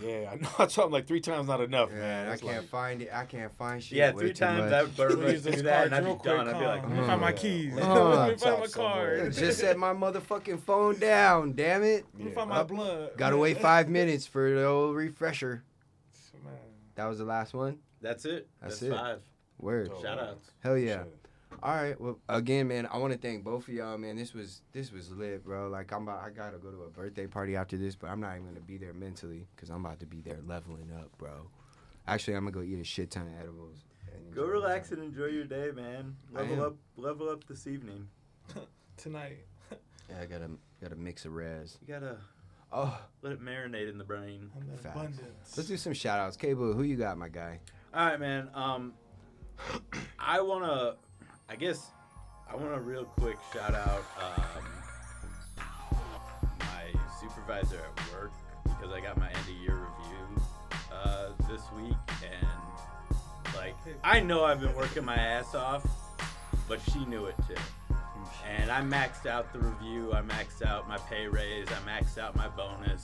Yeah, I know. (laughs) I told him like three times not enough, Yeah, man. I It's can't like- find it. I can't find shit. Yeah, three times much. I would burn use do this that, and I'd real be done. quick, I'd be like, huh? Oh, (laughs) let me find my keys. Let Oh. Let me find my Somewhere. card. Just set my motherfucking phone down. Damn it. Let me Yeah. find my blood. Gotta wait five minutes for the old refresher. Man. That was the last one. That's it. That's That's, it. five. Word. Oh, Shout outs. Hell yeah. Shit. All right. Well, again, man, I want to thank both of y'all, man. This was this was lit, bro. Like I'm about, I gotta go to a birthday party after this, but I'm not even gonna be there mentally because I'm about to be there leveling up, bro. Actually, I'm gonna go eat a shit ton of edibles. Go relax and enjoy your day, man. Level up, level up this evening. (laughs) Tonight. Yeah, I gotta gotta mix a res. You gotta Oh, let it marinate in the brain. Facts. abundance. let's do some shout outs. K-Boo, who you got, my guy? All right, man. Um, (coughs) I wanna, I guess, I want a real quick shout out um, my supervisor at work because I got my end of year review uh, this week, and like I know I've been working my ass off, but she knew it too. And I maxed out the review. I maxed out my pay raise. I maxed out my bonus.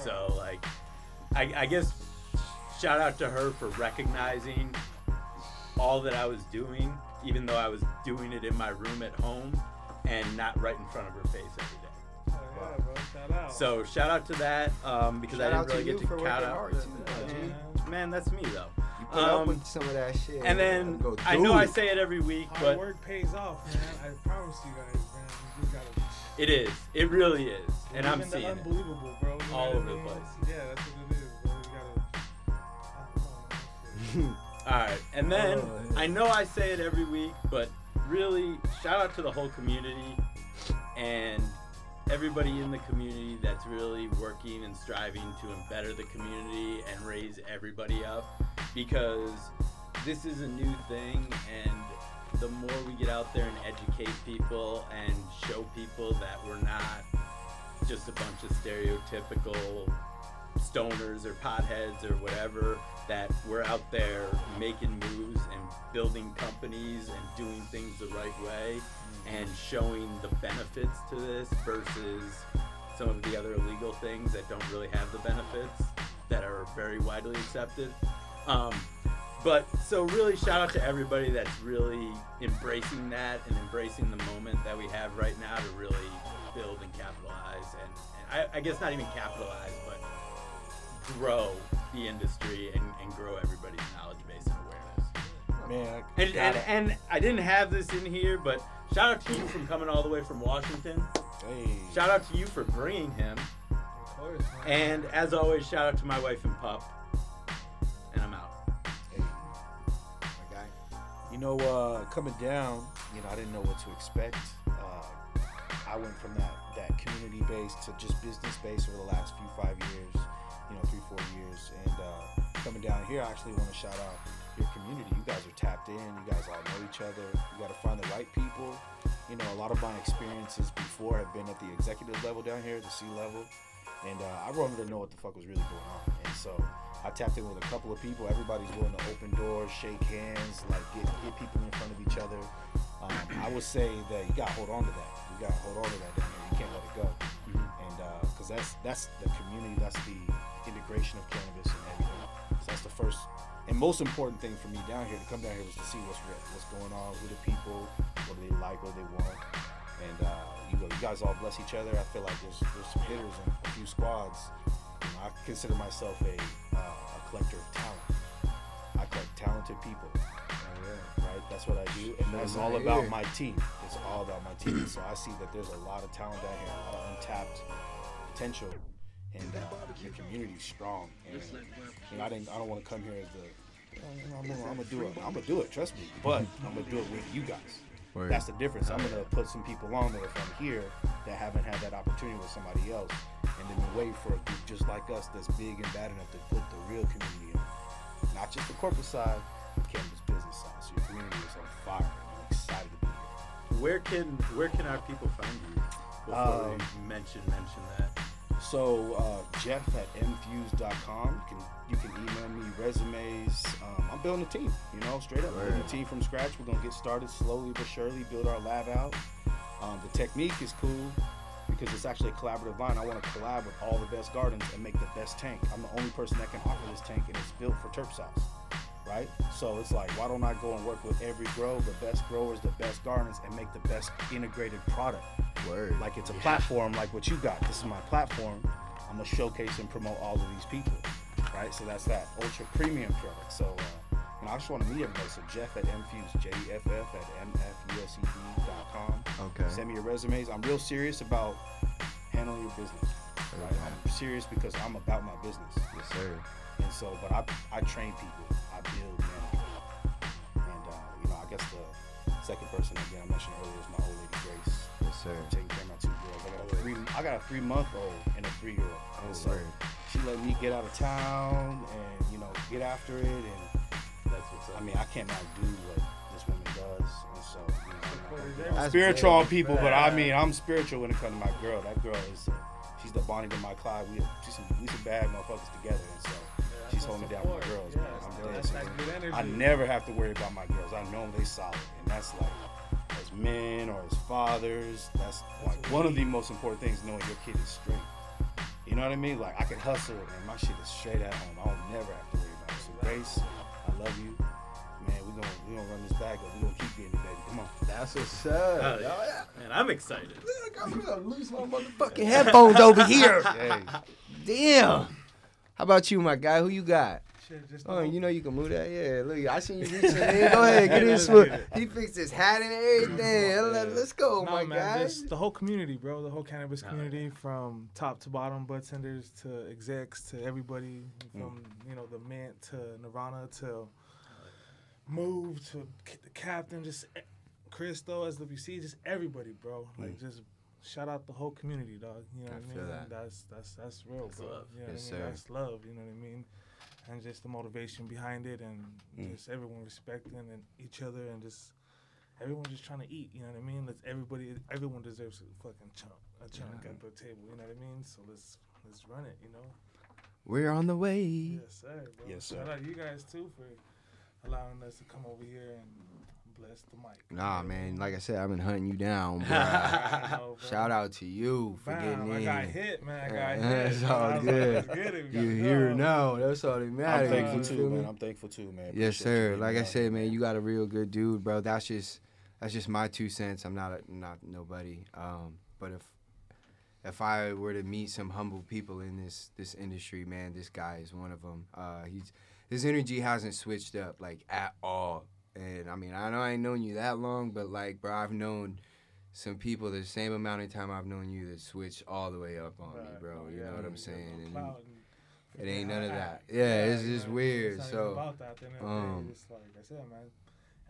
So like, I, I guess shout out to her for recognizing all that I was doing, even though I was doing it in my room at home and not right in front of her face every day. Yeah, bro. Shout out. So shout out to that um, because Shout I didn't really to get to for count out. hard, too, Yeah. G. Man, that's me though. You put up Um, with some of that shit. And then Go I do know I say it every week, Hard but work pays off, man. I promise you guys, man. You gotta. it is. It really is, and I'm Even the seeing it. unbelievable, bro. You all over the place. Yeah, that's what it is, bro. You gotta. (laughs) I don't know, man. Shit. All right, and then Oh, yeah. I know I say it every week, but really shout out to the whole community and everybody in the community that's really working and striving to better the community and raise everybody up because this is a new thing and the more we get out there and educate people and show people that we're not just a bunch of stereotypical stoners or potheads or whatever that we're out there making moves and building companies and doing things the right way and showing the benefits to this versus some of the other illegal things that don't really have the benefits that are very widely accepted. Um, but so really shout out to everybody that's really embracing that and embracing the moment that we have right now to really build and capitalize and, and I, I guess not even capitalize but grow the industry and, and grow everybody's knowledge base and awareness. Man, I And, and, and I didn't have this in here, but shout out to you from coming all the way from Washington. hey, Shout out to you for bringing him. Of course, man. And as always, shout out to my wife and pup. And I'm out. hey, my guy. You know, uh, coming down, you know, I didn't know what to expect. Uh, I went from that that community base to just business base over the last few five years, you know, three four years, and uh, coming down here, I actually want to shout out your community. You guys are tapped in. You guys all know each other. You got to find the right people. You know, a lot of my experiences before have been at the executive level down here, the C level, and uh, I wanted to know what the fuck was really going on. And so I tapped in with a couple of people. Everybody's willing to open doors, shake hands, like get get people in front of each other. Um, I would say that you got to hold on to that. You got to hold on to that down here. You can't let it go. And because that's that's the community, that's the integration of cannabis and everything. So that's the first and most important thing for me down here to come down here was to see what's real, what's going on, who the people, what do they like, what do they want, and uh, you go, you guys all bless each other. I feel like there's there's some hitters and a few squads. You know, I consider myself a uh, a collector of talent. I collect talented people, right? That's what I do, and that's all about my team. It's all about my team. So I see that there's a lot of talent down here, a lot of untapped potential, and uh, the community's strong. And you know, I didn't, I don't want to come here as the, you know, I'm, gonna, I'm gonna do it. I'm gonna do it. Trust me. (laughs) But I'm gonna do it with you guys. Word. That's the difference. I'm gonna put some people on there from here that haven't had that opportunity with somebody else, and then wait for a group just like us that's big and bad enough to put the real community on, not just the corporate side, the cannabis business side. So your community is on fire. I'm excited to be here. where can where can our people find you? Before Um, we mention mention that. So uh, Jeff at mfused.com. You can you can email me resumes. Um, I'm building a team. You know, straight up building a team from scratch. We're gonna get started slowly but surely. Build our lab out. Um, the Techniq is cool because it's actually a collaborative line. I want to collab with all the best gardens and make the best tank. I'm the only person that can offer this tank, and it's built for terp sauce. Right? So it's like, why don't I go and work with every grow, the best growers, the best gardens, and make the best integrated product? Word. Like it's a platform like what you got. This is my platform. I'm gonna showcase and promote all of these people, right? So that's that ultra premium product. So, uh, you know, I just want to meet everybody. So Jeff at mfuse, J E F F at mfused.com. Okay. Send me your resumes. I'm real serious about handling your business. Right? I'm serious because I'm about my business. Yes, sir. And so, but I, I train people. I build management. And, uh, you know, I guess the second person again I mentioned earlier is my old lady Grace. Yes, sir. I'm taking care of my two girls. I got a oh, three. I got a three month old and a three year old. Oh, And so word. she let me get out of town and you know get after it. And That's what's up. I mean I cannot do what this woman does. And so you know, I'm, Support I'm her That's spiritual on big. people, but I mean I'm spiritual when it comes to my girl. That girl is. She's the Bonnie to my Clyde. We she's some, we some bad motherfuckers together, and so she's holding me down with my girls. man. I'm dead That's serious. that good energy. I never have to worry about my girls. I know they solid, and that's like as men or as fathers. That's like one of the most important things. Knowing your kid is straight. You know what I mean? Like I can hustle, and my shit is straight at home. I don't never have to worry about it. So Grace, I love you, man. We gonna we gonna run this back up. We're gonna keep getting it, baby. Come on. That's what's up. Hell yeah. Man, I'm excited. Look, I'm gonna lose my motherfucking headphones over here. (laughs) Hey, Damn. How about you, my guy? Who you got? Shit, just Oh, the you know you can move that. Yeah, look, I seen you (laughs) reaching in. Go ahead, get in swoop. He fixed his hat and everything. Let, us go, Nah, my man, guy. just the whole community, bro. The whole cannabis Nah, community, from top to bottom, bud tenders to execs to everybody, Mm. from you know the mint to Nirvana to Move to the captain, just Christo, SWC, just everybody, bro. Like just shout out the whole community, dog. You know I what I mean? that. That's that's that's real, That's bro. love. You know Yes, what I mean? sir. That's love. You know what I mean? And just the motivation behind it, and Mm. just everyone respecting and each other, and just everyone just trying to eat. You know what I mean? Let's everybody, everyone deserves a fucking chunk, a chunk Yeah. at the table. You know what I mean? So let's let's run it. You know? We're on the way. Yes, sir. Bro. Yes, sir. Shout out you guys too for allowing us to come over here and bless the mic. Nah, man. Like I said, I've been hunting you down, (laughs) bro. Know, bro. Shout out to you for Bam, getting I in. got hit, man. I got hit. It's all was like, good. let's get it. You gotta here now. That's all that matters. I'm you thankful you too, man. I'm thankful too, man. Yes, Appreciate you sir. being Like I said, man, you got a real good dude, bro. That's just that's just my two cents. I'm not a, not nobody. Um, but if if I were to meet some humble people in this this industry, man, this guy is one of them. Uh, he's his energy hasn't switched up like at all. And I mean, I know I ain't known you that long, but like, bro, I've known some people the same amount of time I've known you that switch all the way up on me, Right, bro. You yeah, know what I'm saying? It ain't none of (laughs) that. act. Yeah, it's just weird, so, even about that. At the end of the day, um, it's like I said, man.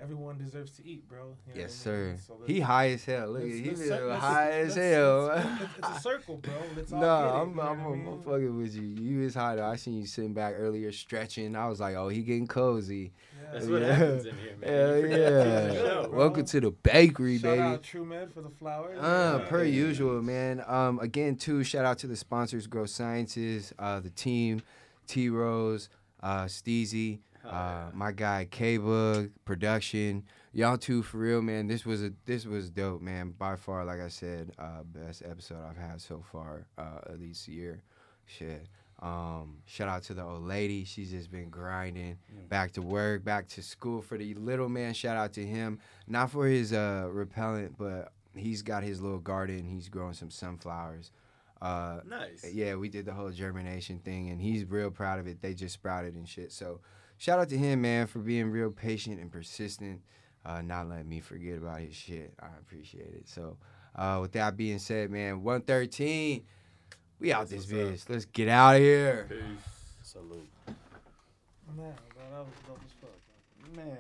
Everyone deserves to eat, bro. You know yes, I mean? sir. So He high as hell. Look, at let's- he let's been high as hell. It's, (laughs) it's, it's a circle, bro. Let's all No, get it, I'm, you know I'm, what I I'm, fucking with you. You is high though. I seen you sitting back earlier stretching. I was like, oh, he getting cozy. That's Yeah. what happens in here, man. Hell You forget to do the yeah. show. Welcome to the bakery, Shout baby. out True Med for the flowers. Uh, Yeah. per usual, man. Um, again, too, shout out to the sponsors, Grow Sciences, uh, the team, T Rose, uh, Steezy, Hell uh, yeah. my guy K Bug, production. Y'all too, for real, man. This was a this was dope, man. By far, like I said, uh, best episode I've had so far, uh, of this year. Shit. Um, shout out to the old lady. She's just been grinding. Back to work, back to school for the little man. Shout out to him. Not for his uh repellent, but he's got his little garden. He's growing some sunflowers. Uh, Nice. yeah, we did the whole germination thing, and he's real proud of it. They just sprouted and shit. So, shout out to him, man, for being real patient and persistent. Uh, not letting me forget about his shit. I appreciate it. So, uh, with that being said, man, one thirteen, we out That's this what's bitch. Let's get out of here. Peace. Salute. Man, bro, that was dope as fuck. bro. Man.